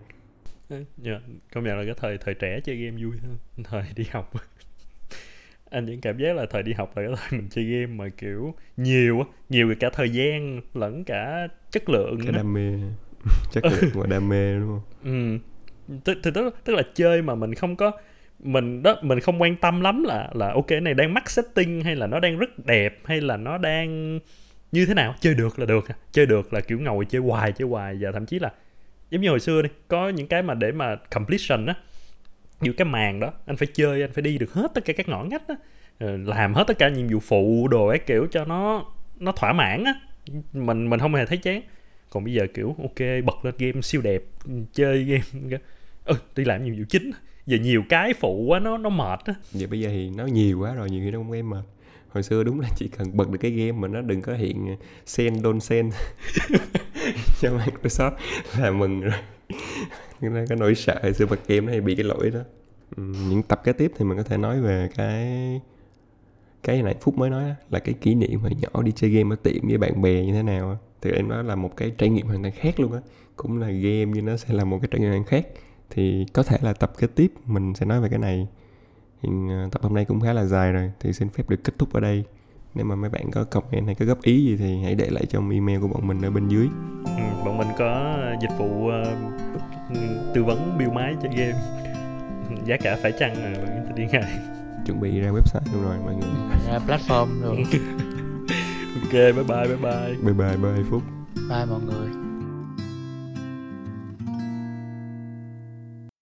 S3: Dạ công nhận là cái thời thời trẻ chơi game vui hơn *laughs* thời đi học. Anh vẫn cảm giác là thời đi học là cái thời mình chơi game mà kiểu nhiều á nhiều cả thời gian lẫn cả chất lượng
S1: cái đam mê. Chắc là gọi đam mê đúng không?
S3: Ừ tức, tức, tức, là chơi mà mình không có mình đó mình không quan tâm lắm là là ok này đang mắc setting hay là nó đang rất đẹp hay là nó đang như thế nào? Chơi được là được chơi được là kiểu ngồi chơi hoài chơi hoài. Và thậm chí là giống như hồi xưa đi có những cái mà để mà completion á như cái màn đó anh phải chơi anh phải đi được hết tất cả các ngõ ngách á ờ, làm hết tất cả nhiệm vụ phụ đồ ấy kiểu cho nó nó thỏa mãn á. Mình mình không hề thấy chán. Còn bây giờ kiểu ok bật lên game siêu đẹp chơi game ừ đi làm nhiệm vụ chính. Giờ nhiều cái phụ quá nó nó mệt á.
S1: Vậy bây giờ thì nó nhiều quá rồi nhiều khi nó không em mệt hồi xưa đúng là chỉ cần bật được cái game mà nó đừng có hiện ờ, sen don sen. *laughs* Cho Microsoft là mừng rồi. Nó có nỗi sợ hồi xưa bật game nó hay bị cái lỗi đó. Ừ, những tập kế tiếp thì mình có thể nói về cái cái này phúc mới nói đó, là cái kỷ niệm hồi nhỏ đi chơi game ở tiệm với bạn bè như thế nào á. thì em nói là một cái trải nghiệm hoàn toàn khác luôn á. Cũng là game nhưng nó sẽ là một cái trải nghiệm hoàn toàn khác thì có thể là tập kế tiếp mình sẽ nói về cái này. Hiện ờ, tập hôm nay cũng khá là dài rồi thì xin phép được kết thúc ở đây. Nếu mà mấy bạn có comment hay có góp ý gì thì hãy để lại trong email của bọn mình ở bên dưới.
S3: Ừ, bọn mình có dịch vụ ờ, tư vấn build máy chơi game. *laughs* Giá cả phải chăng à, bạn có thể liên hệ
S1: chuẩn bị ra website luôn rồi mọi người.
S2: Ra platform rồi *laughs*
S3: ok bye bye bye. Bye
S1: bye bye bye phúc.
S2: Bye mọi người